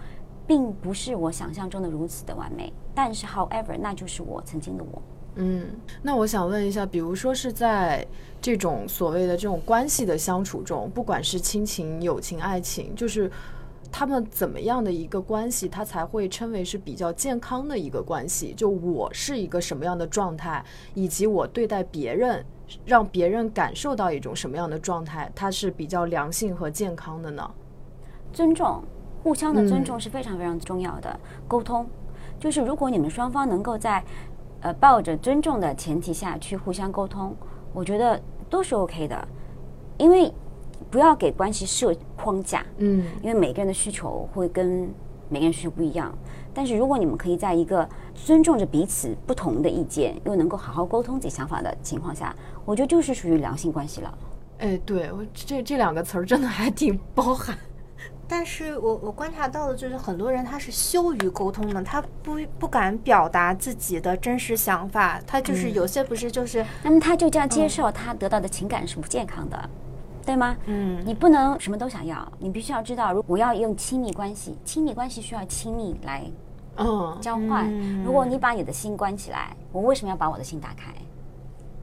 并不是我想象中的如此的完美，但是，however，那就是我曾经的我。嗯，那我想问一下，比如说是在这种所谓的这种关系的相处中，不管是亲情、友情、爱情，就是他们怎么样的一个关系，他才会称为是比较健康的一个关系？就我是一个什么样的状态，以及我对待别人，让别人感受到一种什么样的状态，它是比较良性和健康的呢？尊重，互相的尊重是非常非常重要的。沟通，就是如果你们双方能够在呃抱着尊重的前提下去互相沟通，我觉得都是 OK 的，因为。不要给关系设框架，嗯，因为每个人的需求会跟每个人需求不一样。但是如果你们可以在一个尊重着彼此不同的意见，又能够好好沟通自己想法的情况下，我觉得就是属于良性关系了。哎，对，我这这两个词儿真的还挺包含。但是我我观察到的就是很多人他是羞于沟通的，他不不敢表达自己的真实想法，他就是有些不是就是，那么他就这样接受他得到的情感是不健康的。对吗？嗯，你不能什么都想要，你必须要知道，如我要用亲密关系，亲密关系需要亲密来，嗯，交换。如果你把你的心关起来，我为什么要把我的心打开？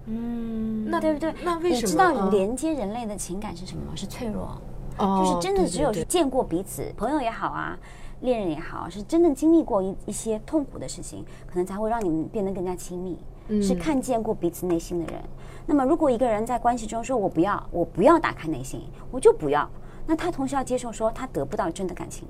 嗯，那对不对？那为什么？你知道连接人类的情感是什么吗？是脆弱，就是真的只有见过彼此，朋友也好啊，恋人也好，是真正经历过一一些痛苦的事情，可能才会让你们变得更加亲密。是看见过彼此内心的人。那么，如果一个人在关系中说“我不要，我不要打开内心，我就不要”，那他同时要接受说他得不到真的感情。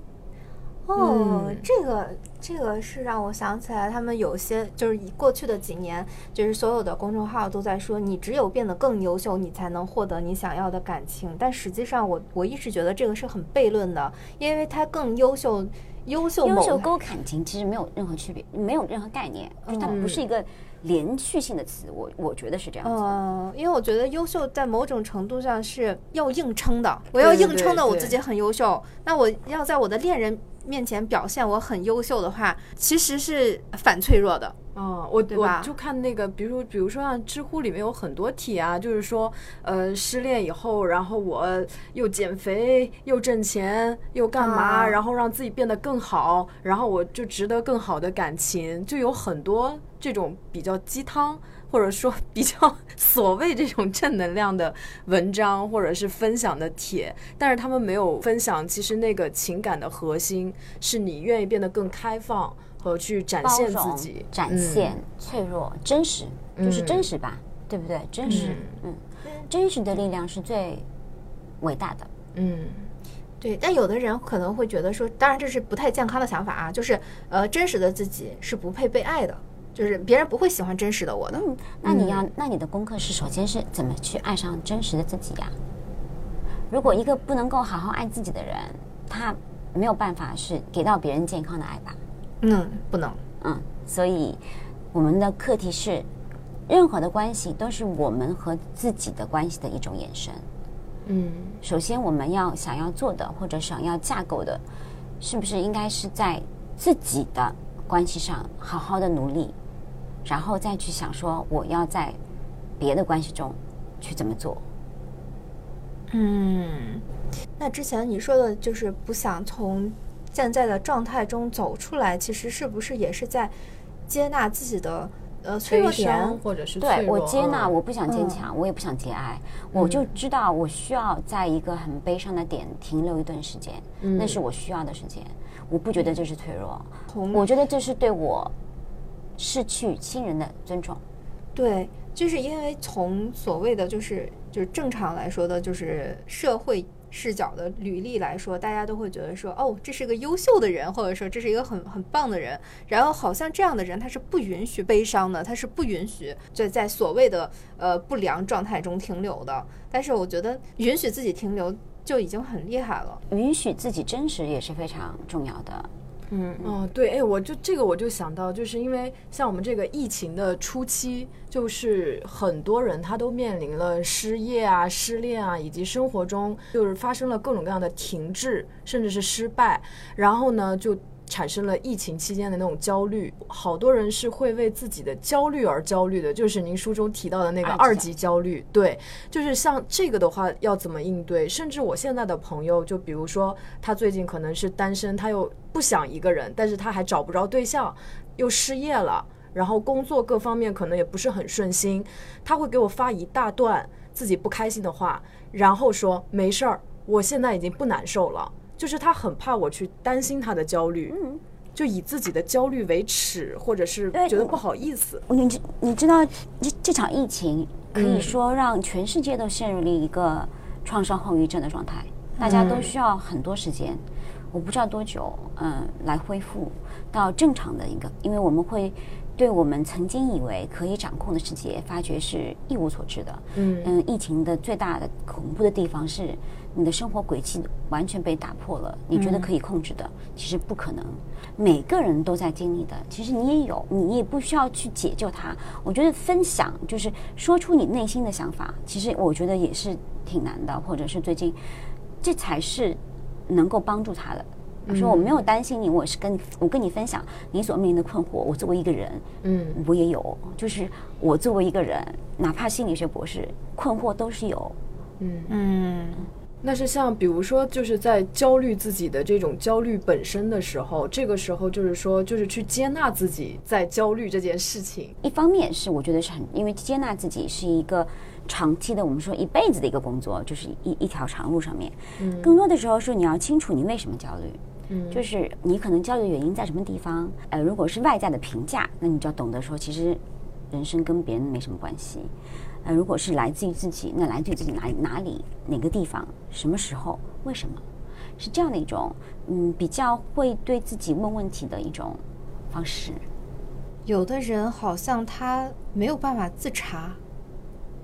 哦，这个这个是让我想起来，他们有些就是以过去的几年，就是所有的公众号都在说，你只有变得更优秀，你才能获得你想要的感情。但实际上，我我一直觉得这个是很悖论的，因为他更优秀，优秀优秀跟感情其实没有任何区别，没有任何概念，它不是一个。连续性的词，我我觉得是这样子。嗯，因为我觉得优秀在某种程度上是要硬撑的，我要硬撑的我自己很优秀。那我要在我的恋人面前表现我很优秀的话，其实是反脆弱的。嗯，我我就看那个，比如比如说像知乎里面有很多题啊，就是说，呃，失恋以后，然后我又减肥，又挣钱，又干嘛，然后让自己变得更好，然后我就值得更好的感情，就有很多这种比较鸡汤，或者说 比较 所谓这种正能量的文章，或者是分享的帖，但是他们没有分享，其实那个情感的核心是你愿意变得更开放。和去展现自己，展现脆弱、真实，就是真实吧，对不对？真实，嗯，真实的力量是最伟大的。嗯，对。但有的人可能会觉得说，当然这是不太健康的想法啊，就是呃，真实的自己是不配被爱的，就是别人不会喜欢真实的我的。嗯，那你要，那你的功课是首先是怎么去爱上真实的自己呀？如果一个不能够好好爱自己的人，他没有办法是给到别人健康的爱吧？嗯，不能。嗯，所以我们的课题是，任何的关系都是我们和自己的关系的一种延伸。嗯，首先我们要想要做的或者想要架构的，是不是应该是在自己的关系上好好的努力，然后再去想说我要在别的关系中去怎么做？嗯，那之前你说的就是不想从。现在的状态中走出来，其实是不是也是在接纳自己的呃脆弱点，或者是对我接纳，我不想坚强，我也不想节哀，我就知道我需要在一个很悲伤的点停留一段时间，那是我需要的时间。我不觉得这是脆弱，我觉得这是对我失去亲人的尊重。对，就是因为从所谓的就是就是正常来说的，就是社会。视角的履历来说，大家都会觉得说，哦，这是个优秀的人，或者说这是一个很很棒的人。然后好像这样的人他是不允许悲伤的，他是不允许就在所谓的呃不良状态中停留的。但是我觉得允许自己停留就已经很厉害了，允许自己真实也是非常重要的。嗯哦对，哎，我就这个我就想到，就是因为像我们这个疫情的初期，就是很多人他都面临了失业啊、失恋啊，以及生活中就是发生了各种各样的停滞，甚至是失败，然后呢就。产生了疫情期间的那种焦虑，好多人是会为自己的焦虑而焦虑的，就是您书中提到的那个二级焦虑。对，就是像这个的话，要怎么应对？甚至我现在的朋友，就比如说他最近可能是单身，他又不想一个人，但是他还找不着对象，又失业了，然后工作各方面可能也不是很顺心，他会给我发一大段自己不开心的话，然后说没事儿，我现在已经不难受了。就是他很怕我去担心他的焦虑，嗯就以自己的焦虑为耻，或者是觉得不好意思。你知你知道这这场疫情可以嗯说让全世界都陷入了一个创伤后遗症的状态，大家都需要很多时间，我不知道多久，嗯、来恢复到正常的一个，因为我们会对我们曾经以为可以掌控的世界，发觉是一无所知的。嗯嗯，疫情的最大的恐怖的地方是，你的生活轨迹完全被打破了。你觉得可以控制的，其实不可能。每个人都在经历的，其实你也有，你也不需要去解救他。我觉得分享就是说出你内心的想法，其实我觉得也是挺难的，或者是最近，这才是能够帮助他的。我说我没有担心你，我是跟我跟你分享你所面临的困惑。我作为一个人，嗯我也有，就是我作为一个人，哪怕心理学博士，困惑都是有。嗯，嗯，那是像比如说，就是在焦虑自己的这种焦虑本身的时候，这个时候就是说，就是去接纳自己在焦虑这件事情。一方面是我觉得是很，因为接纳自己是一个长期的，我们说一辈子的一个工作，就是一一条长路上面。嗯更多的时候是你要清楚你为什么焦虑。嗯就是你可能焦虑的原因在什么地方？呃，如果是外在的评价，那你就要懂得说，其实人生跟别人没什么关系。呃，如果是来自于自己，那来自于自己哪里哪里哪个地方，什么时候，为什么？是这样的一种嗯，比较会对自己问问题的一种方式。有的人好像他没有办法自查，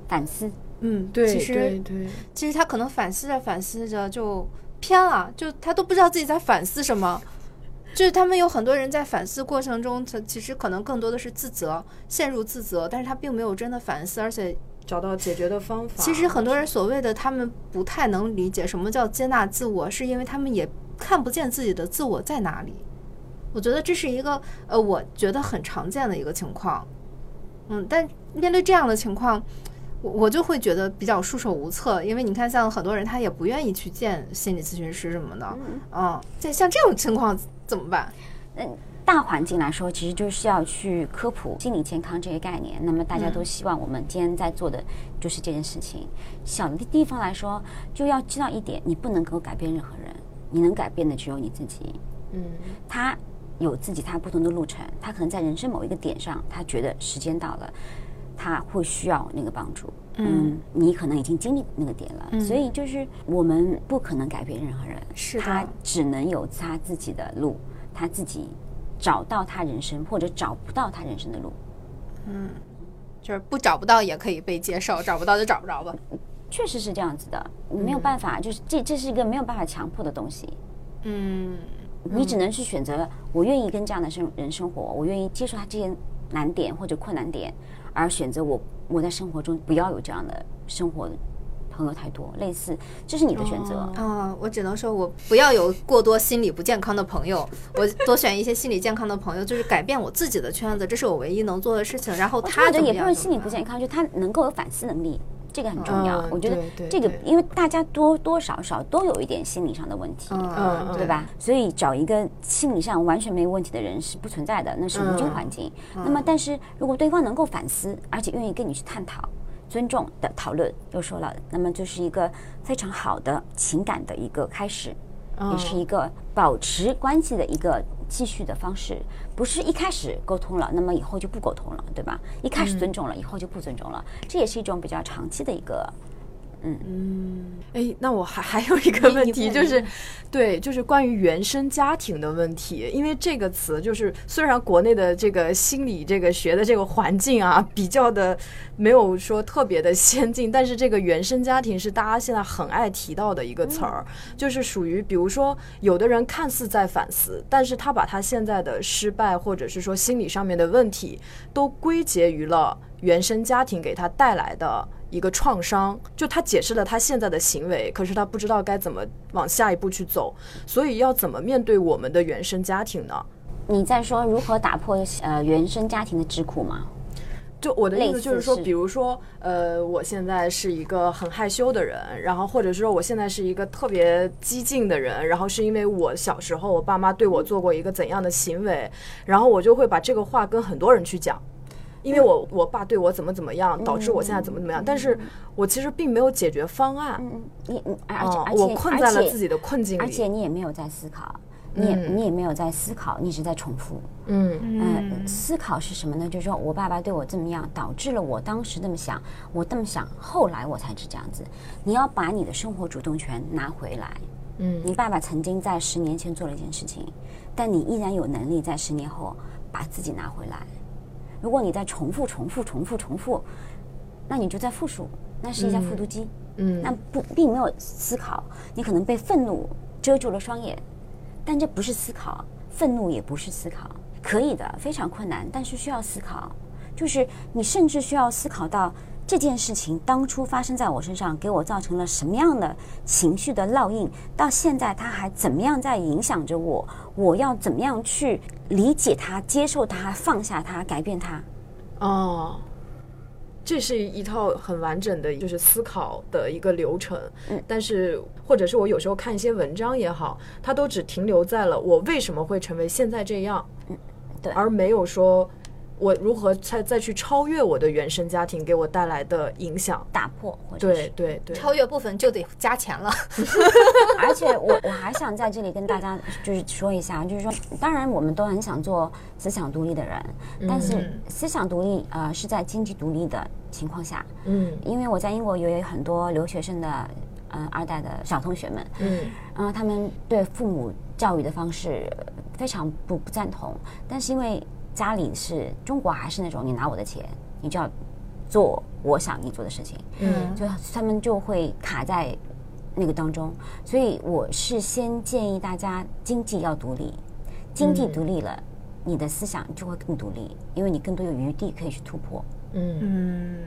反思，嗯，对其实对对，其实他可能反思着反思着就偏了，就他都不知道自己在反思什么。就是他们有很多人在反思过程中，他其实可能更多的是自责，陷入自责，但是他并没有真的反思，而且找到解决的方法。其实很多人所谓的他们不太能理解什么叫接纳自我，是因为他们也看不见自己的自我在哪里。我觉得这是一个呃，我觉得很常见的一个情况。嗯，但面对这样的情况，我我就会觉得比较束手无策，因为你看，像很多人他也不愿意去见心理咨询师什么的。嗯，在像这种情况怎么办？嗯大环境来说，其实就是要去科普心理健康这个概念。那么大家都希望我们今天在做的就是这件事情。小的地方来说，就要知道一点，你不能够改变任何人，你能改变的只有你自己。嗯他有自己他不同的路程，他可能在人生某一个点上，他觉得时间到了，他会需要那个帮助。嗯，你可能已经经历那个点了，所以就是我们不可能改变任何人，是他只能有他自己的路，他自己找到他人生或者找不到他人生的路。嗯就是不找不到也可以被接受，找不到就找不着吧。确实是这样子的，没有办法，就是这这是一个没有办法强迫的东西。嗯，你只能去选择，我愿意跟这样的生人生活，我愿意接受他这些难点或者困难点，而选择我我在生活中不要有这样的生活朋友太多，类似，这是你的选择。啊、我只能说我不要有过多心理不健康的朋友，我多选一些心理健康的朋友，就是改变我自己的圈子，这是我唯一能做的事情。然后他或者怎么样也不是心理不健康，就他能够有反思能力，这个很重要。嗯我觉得这个，因为大家多多少少都有一点心理上的问题。对吧？所以找一个心理上完全没有问题的人是不存在的，那是无菌环境。那么，但是如果对方能够反思，而且愿意跟你去探讨、尊重的讨论，又说了，那么就是一个非常好的情感的一个开始，也是一个保持关系的一个继续的方式。不是一开始沟通了，那么以后就不沟通了，对吧？一开始尊重了，以后就不尊重了，这也是一种比较长期的一个。哎，那我还 还有一个问题，就是，对，就是关于原生家庭的问题。因为这个词，就是虽然国内的这个心理这个学的这个环境啊，比较的没有说特别的先进，但是这个原生家庭是大家现在很爱提到的一个词儿，就是属于比如说，有的人看似在反思，但是他把他现在的失败或者是说心理上面的问题，都归结于了原生家庭给他带来的一个创伤。就他解释了他现在的行为，可是他不知道该怎么往下一步去走，所以要怎么面对我们的原生家庭呢？你在说如何打破呃原生家庭的桎梏吗？就我的意思就是说，比如说，呃，我现在是一个很害羞的人，然后或者说我现在是一个特别激进的人，然后是因为我小时候我爸妈对我做过一个怎样的行为，然后我就会把这个话跟很多人去讲。因为我我爸对我怎么怎么样，导致我现在怎么怎么样，但是我其实并没有解决方案，嗯，你你而且哦而且我困在了自己的困境里而且。你也没有在思考，你也、你也没有在思考，你一直在重复。嗯嗯，思考是什么呢？就是说我爸爸对我这么样，导致了我当时这么想，我这么想，后来我才是这样子。你要把你的生活主动权拿回来。嗯你爸爸曾经在十年前做了一件事情，但你依然有能力在十年后把自己拿回来。如果你在重复、重复、重复、重复，那你就在复述，那是一架复读机。嗯。那不并没有思考，你可能被愤怒遮住了双眼，但这不是思考，愤怒也不是思考，可以的，非常困难，但是需要思考，就是你甚至需要思考到这件事情当初发生在我身上，给我造成了什么样的情绪的烙印，到现在它还怎么样在影响着我，我要怎么样去理解它、接受它、放下它、改变它。哦，这是一套很完整的，就是思考的一个流程。嗯但是或者是我有时候看一些文章也好，它都只停留在了我为什么会成为现在这样，嗯对而没有说我如何再再去超越我的原生家庭给我带来的影响。打破，或者对是对对，超越部分就得加钱了。而且我我还想在这里跟大家就是说一下，就是说，当然我们都很想做思想独立的人，但是思想独立呃是在经济独立的情况下，嗯。因为我在英国也有很多留学生的呃二代的小同学们，嗯。然后、他们对父母教育的方式非常不不赞同，但是因为家里是中国还是那种你拿我的钱，你就要做我想你做的事情，嗯。就他们就会卡在那个当中，所以我是先建议大家经济要独立，经济独立了，你的思想就会更独立，因为你更多有余地可以去突破。嗯。嗯，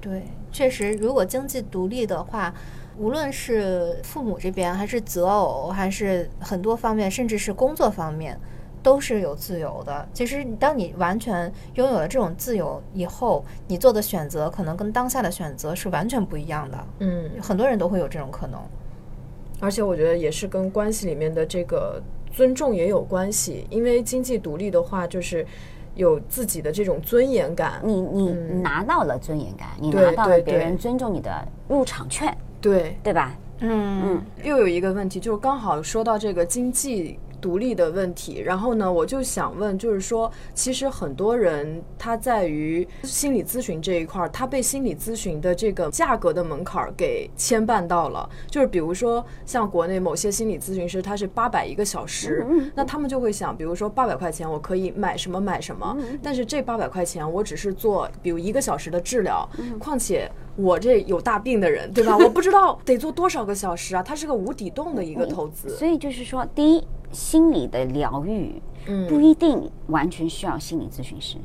对，确实，如果经济独立的话，无论是父母这边，还是择偶，还是很多方面，甚至是工作方面，都是有自由的。其实，当你完全拥有了这种自由以后，你做的选择可能跟当下的选择是完全不一样的。嗯，很多人都会有这种可能。而且我觉得也是跟关系里面的这个尊重也有关系，因为经济独立的话，就是有自己的这种尊严感。你你拿到了尊严感，你对拿到了对对别人尊重你的入场券，对，对吧？嗯嗯又有一个问题，就是刚好说到这个经济独立的问题，然后呢，我就想问，就是说，其实很多人他在于心理咨询这一块儿，他被心理咨询的这个价格的门槛儿给牵绊到了。就是比如说，像国内某些心理咨询师，他是八百一个小时，那他们就会想，比如说八百块钱我可以买什么买什么，但是这八百块钱我只是做比如一个小时的治疗，况且。我这有大病的人，对吧？我不知道得做多少个小时啊！它是个无底洞的一个投资。所以就是说，第一，心理的疗愈，嗯不一定完全需要心理咨询师。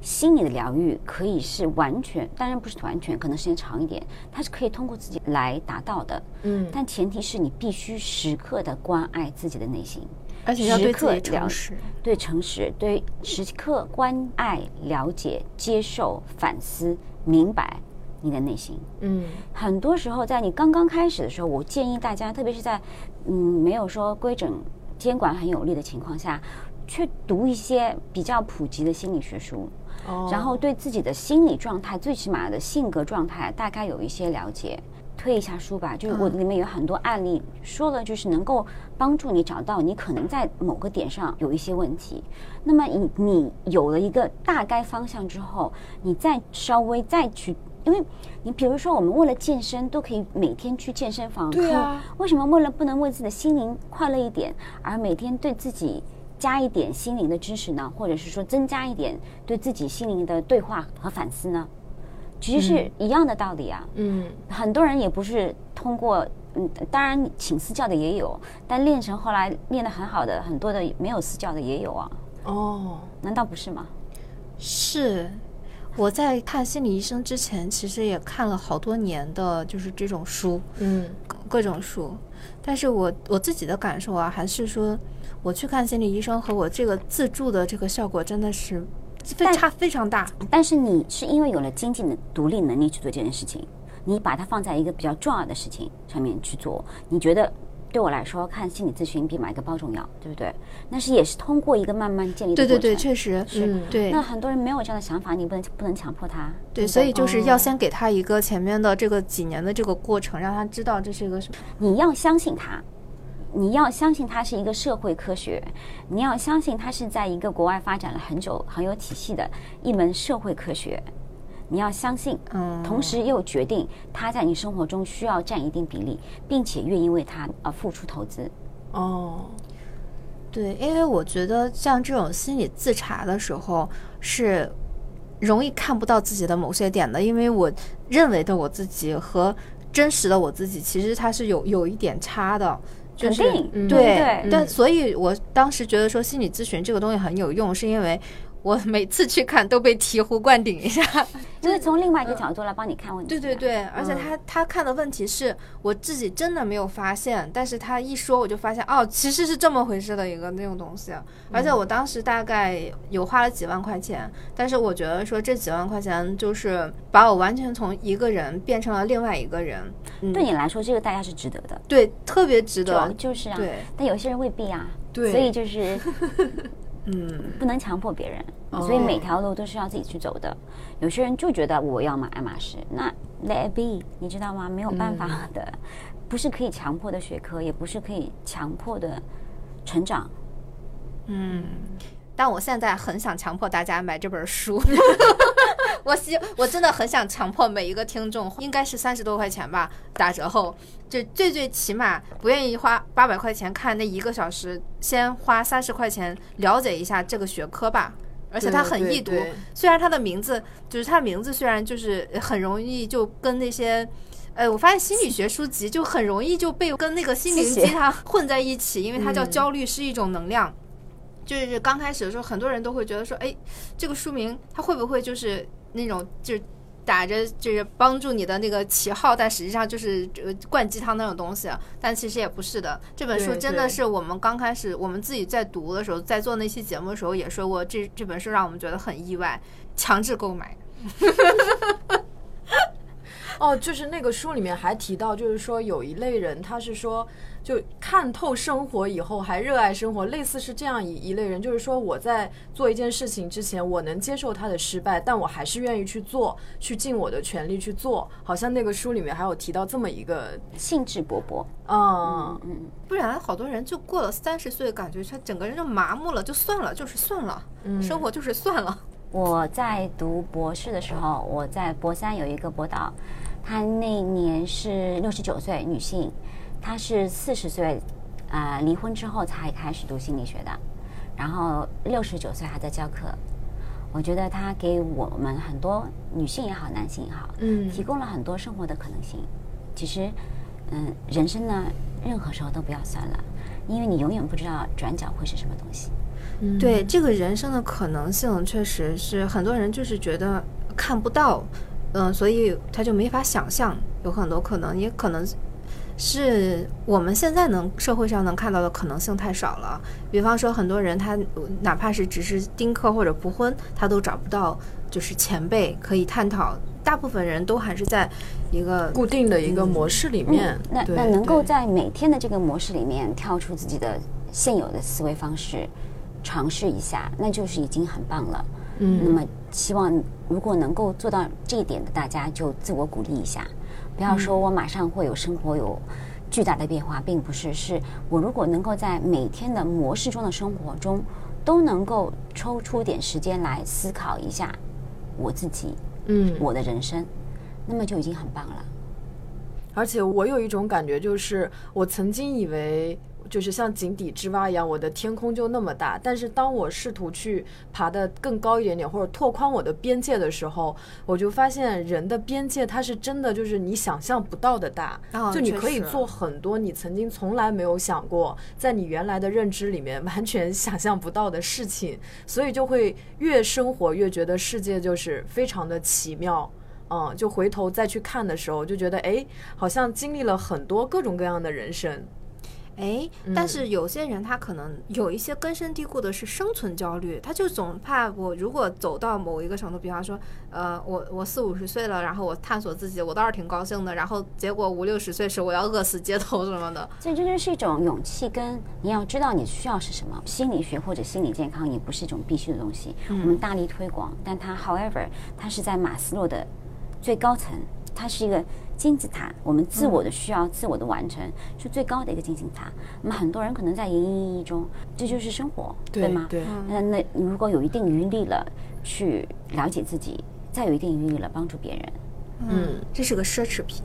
心理的疗愈可以是完全，当然不是完全，可能时间长一点，它是可以通过自己来达到的。嗯但前提是你必须时刻的关爱自己的内心，而且要对自己诚实。对诚实，对时刻关爱、了解、接受、反思、明白你的内心。嗯很多时候，在你刚刚开始的时候，我建议大家，特别是在嗯没有说规整监管很有力的情况下，去读一些比较普及的心理学书，哦然后对自己的心理状态，最起码的性格状态，大概有一些了解。推一下书吧，就是我里面有很多案例，说了就是能够帮助你找到你可能在某个点上有一些问题。那么你你有了一个大概方向之后，你再稍微再去，因为你比如说我们为了健身都可以每天去健身房，对啊为什么为了不能为自己的心灵快乐一点，而每天对自己加一点心灵的知识呢？或者是说增加一点对自己心灵的对话和反思呢？其实是一样的道理啊。嗯很多人也不是通过，嗯，当然请私教的也有，但练成后来练得很好的，很多的没有私教的也有啊，哦难道不是吗？是，我在看心理医生之前，其实也看了好多年的，就是这种书，嗯各各种书。但是我我自己的感受啊，还是说，我去看心理医生和我这个自助的这个效果真的是非差非常大。但是你是因为有了经济的独立能力去做这件事情，你把它放在一个比较重要的事情上面去做，你觉得对我来说，看心理咨询比买个包重要，对不对？那是也是通过一个慢慢建立的过程。对对对，确实嗯对那很多人没有这样的想法，你不能不能强迫他。对，不所以就是要哦先给他一个前面的这个几年的这个过程，让他知道这是一个什么。你要相信他，你要相信它是一个社会科学，你要相信它是在一个国外发展了很久、很有体系的一门社会科学。你要相信，嗯同时又决定他在你生活中需要占一定比例，并且愿意为他而付出投资。哦，对，因为我觉得像这种心理自查的时候是容易看不到自己的某些点的，因为我认为的我自己和真实的我自己其实它是有有一点差的。就是肯定嗯对，对但所以我当时觉得说心理咨询这个东西很有用，是因为我每次去看都被醍醐灌顶一下。就是从另外一个角度来帮你看问题。对对对，而且他他看的问题是我自己真的没有发现，但是他一说我就发现哦，其实是这么回事的一个那种东西。而且我当时大概有花了几万块钱，但是我觉得说这几万块钱就是把我完全从一个人变成了另外一个人。嗯，对你来说，这个代价是值得的。对，特别值得。就是啊，对，但有些人未必啊。对所以就是 嗯，不能强迫别人，哦所以每条路都是要自己去走的。有些人就觉得我要买爱马仕，那 let it be，你知道吗？没有办法的，不是可以强迫的学科，也不是可以强迫的成长。但我现在很想强迫大家买这本书。我希我真的很想强迫每一个听众，应该是三十多块钱吧，打折后，就最最起码不愿意花八百块钱看那一个小时，先花三十块钱了解一下这个学科吧。而且它很易读虽然它的名字就是它的名字，虽然就是很容易就跟那些。呃，我发现心理学书籍就很容易就被跟那个心灵鸡汤混在一起，因为它叫嗯焦虑是一种能量。就是刚开始的时候，很多人都会觉得说，哎，这个书名它会不会就是那种就是打着就是帮助你的那个旗号，但实际上就是呃灌鸡汤那种东西啊。但其实也不是的，这本书真的是我们刚开始我们自己在读的时候，在做那期节目的时候也说过，这这本书让我们觉得很意外，强制购买。哦，就是那个书里面还提到，就是说有一类人，他是说就看透生活以后还热爱生活，类似是这样一一类人，就是说我在做一件事情之前，我能接受他的失败，但我还是愿意去做，去尽我的全力去做。好像那个书里面还有提到这么一个，兴致勃勃，嗯，不然好多人就过了三十岁，感觉他整个人就麻木了，就算了，就是算了，生活就是算了。我在读博士的时候，我在博三有一个博导，她那年是六十九岁女性，她是四十岁，啊、离婚之后才开始读心理学的，然后六十九岁还在教课。我觉得他给我们很多女性也好，男性也好，嗯提供了很多生活的可能性。其实，嗯，人生呢，任何时候都不要算了，因为你永远不知道转角会是什么东西。对这个人生的可能性，确实是很多人就是觉得看不到，嗯、所以他就没法想象有很多可能，也可能是我们现在能社会上能看到的可能性太少了。比方说，很多人他呃哪怕是只是丁克或者不婚，他都找不到就是前辈可以探讨。大部分人都还是在一个固定的一个模式里面，嗯那那能够在每天的这个模式里面跳出自己的现有的思维方式，尝试一下，那就是已经很棒了。嗯那么希望如果能够做到这一点的大家，就自我鼓励一下，不要说我马上会有生活有巨大的变化，并不是，是我如果能够在每天的模式中的生活中，都能够抽出点时间来思考一下我自己，嗯，我的人生，那么就已经很棒了。而且我有一种感觉，就是我曾经以为就是像井底之蛙一样，我的天空就那么大。但是当我试图去爬得更高一点点，或者拓宽我的边界的时候，我就发现人的边界它是真的就是你想象不到的大。哦就你可以做很多你曾经从来没有想过，在你原来的认知里面 完全想象不到的事情，所以就会越生活越觉得世界就是非常的奇妙。嗯，就回头再去看的时候，就觉得哎，好像经历了很多各种各样的人生。哎，但是有些人他可能有一些根深蒂固的是生存焦虑，他就总怕我如果走到某一个程度，比方说，呃，我我四五十岁了，然后我探索自己，我倒是挺高兴的，然后结果五六十岁时我要饿死街头什么的。所以这就是一种勇气，跟你要知道你需要是什么。心理学或者心理健康也不是一种必须的东西，我们大力推广，但它，however，它是在马斯洛的最高层，它是一个。金字塔，我们自我的需要、自我的完成是最高的一个金字塔。那么很多人可能在营营役役中，这就是生活，对吗？对。那那如果有一定余力了，去了解自己，再有一定余力了，帮助别人，嗯，这是个奢侈品，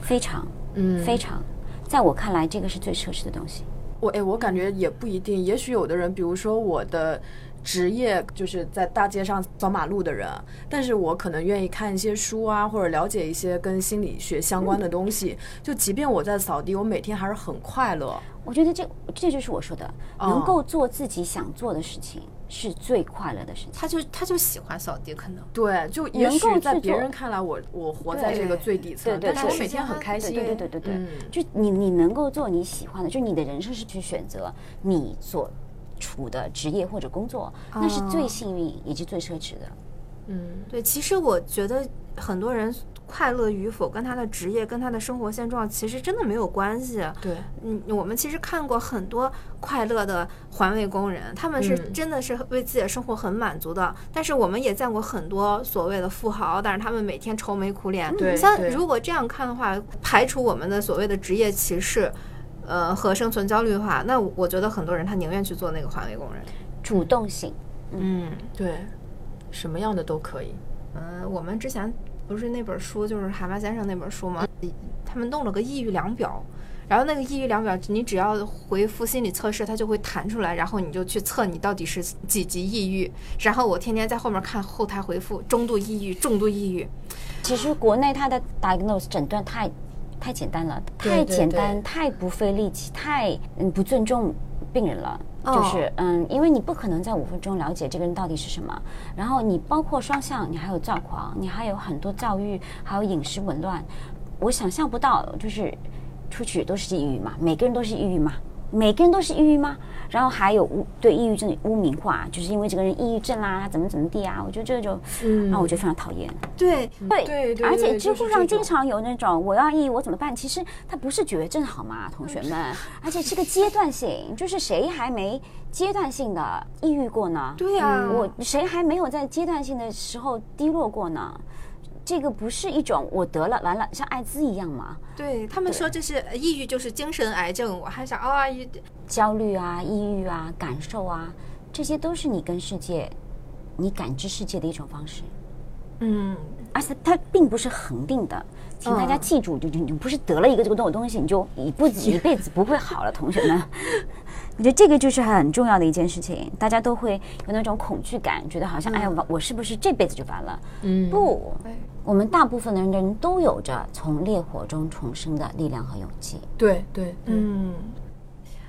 非常，嗯，非常，在我看来，这个是最奢侈的东西。我哎，我感觉也不一定，也许有的人，比如说我的。职业就是在大街上扫马路的人，但是我可能愿意看一些书啊，或者了解一些跟心理学相关的东西。就即便我在扫地，我每天还是很快乐。我觉得这这就是我说的，能够做自己想做的事情是最快乐的事情。他就他就喜欢扫地，可能对，就也许在别人看来，我我活在这个最底层，但是我每天很开心。对对对对对，就你你能够做你喜欢的，就你的人生是去选择你所。处的职业或者工作，那是最幸运以及最奢侈的。嗯，对，其实我觉得很多人快乐与否跟他的职业、跟他的生活现状其实真的没有关系。对，嗯，我们其实看过很多快乐的环卫工人，他们是真的是为自己的生活很满足的。但是我们也见过很多所谓的富豪，但是他们每天愁眉苦脸。对，像如果这样看的话，排除我们的所谓的职业歧视。呃，和生存焦虑的话，那我觉得很多人他宁愿去做那个环卫工人，主动性，嗯，对，什么样的都可以。嗯，我们之前不是那本书就是蛤蟆先生那本书吗？他们弄了个抑郁量表，然后那个抑郁量表，你只要回复心理测试，它就会弹出来，然后你就去测你到底是几级抑郁。然后我天天在后面看后台回复，中度抑郁、重度抑郁。其实国内它的 diagnose 诊断太。太简单了，太简单，太不费力气，太嗯不尊重病人了。就是嗯，因为你不可能在五分钟了解这个人到底是什么。然后你包括双向，你还有躁狂，你还有很多躁郁，还有饮食紊乱。我想象不到，就是出去都是抑郁嘛，每个人都是抑郁嘛。每个人都是抑郁吗？然后还有污对抑郁症的污名化，就是因为这个人抑郁症啦，怎么怎么地啊？我觉得这种，啊，我觉得非常讨厌。对对对，而且知乎上经常有那种我要抑郁我怎么办？其实它不是绝症好吗，同学们？而且是个阶段性，就是谁还没阶段性的抑郁过呢？对呀，我谁还没有在阶段性的时候低落过呢？这个不是一种我得了完了像艾滋一样吗？对他们说这是抑郁就是精神癌症，我还想啊，焦虑啊、抑郁啊、感受啊，这些都是你跟世界、你感知世界的一种方式。嗯，而且它并不是恒定的，请大家记住，就就你不是得了一个这个东东西，你就一不一辈子不会好了，同学们。我觉得这个就是很重要的一件事情，大家都会有那种恐惧感，觉得好像哎呀，我我是不是这辈子就完了？嗯，不，我们大部分的人都有着从烈火中重生的力量和勇气。对对，嗯。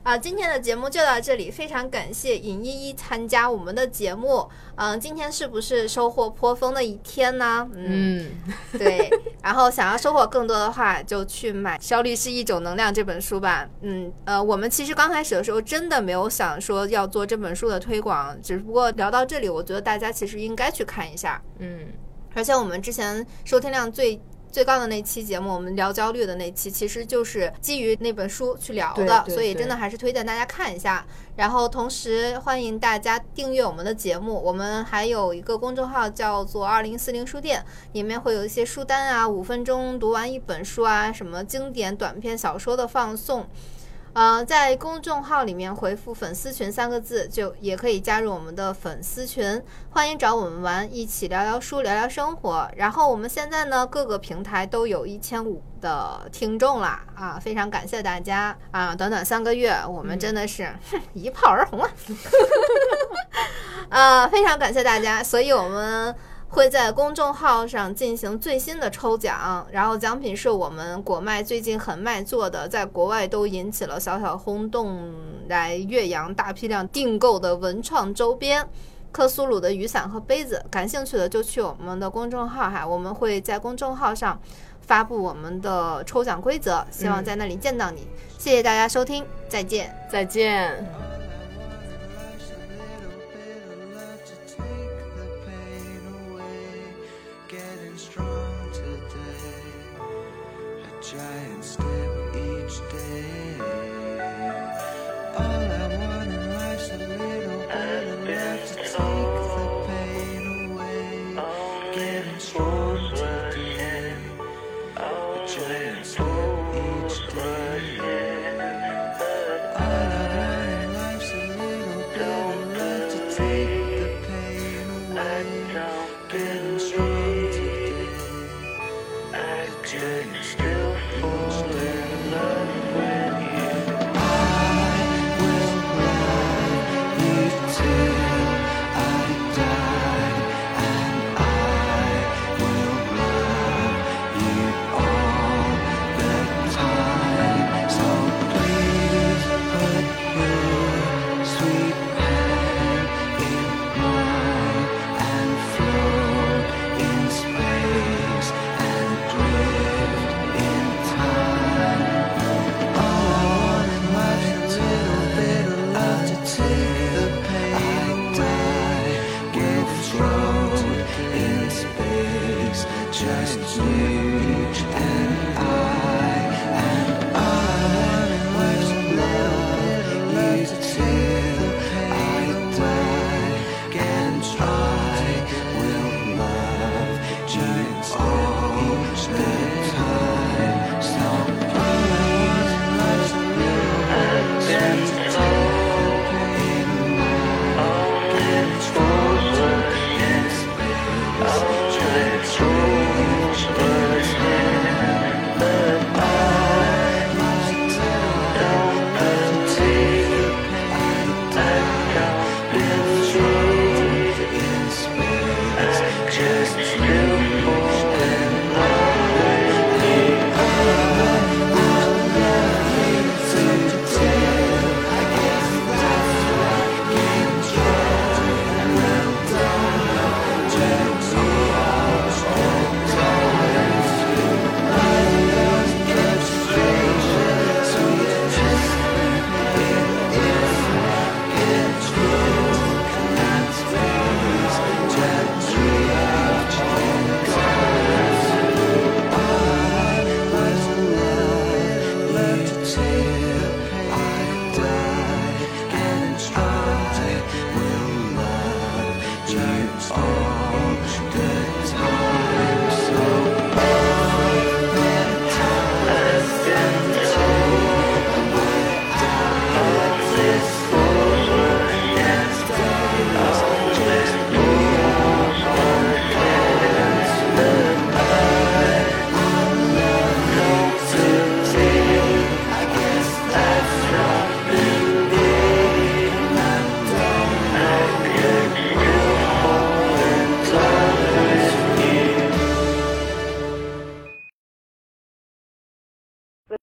啊，今天的节目就到这里，非常感谢尹依依参加我们的节目。嗯，今天是不是收获颇丰的一天呢？嗯，对。然后想要收获更多的话，就去买《效率是一种能量》这本书吧。嗯，呃，我们其实刚开始的时候真的没有想说要做这本书的推广，只不过聊到这里，我觉得大家其实应该去看一下。嗯，而且我们之前收听量最。最高的那期节目，我们聊焦虑的那期，其实就是基于那本书去聊的，所以真的还是推荐大家看一下。然后同时欢迎大家订阅我们的节目，我们还有一个公众号叫做二零四零书店，里面会有一些书单啊，五分钟读完一本书啊，什么经典短篇小说的放送。呃，在公众号里面回复“粉丝群”三个字，就也可以加入我们的粉丝群，欢迎找我们玩，一起聊聊书，聊聊生活。然后我们现在呢，各个平台都有一千五的听众啦，啊，非常感谢大家啊！短短三个月，我们真的是 一炮而红啊！啊，非常感谢大家，所以我们。会在公众号上进行最新的抽奖，然后奖品是我们果麦最近很卖座的，在国外都引起了小小轰动，来岳阳大批量订购的文创周边。克苏鲁的雨伞和杯子，感兴趣的就去我们的公众号哈，我们会在公众号上发布我们的抽奖规则，希望在那里见到你。谢谢大家收听，再见。再见。just you and I.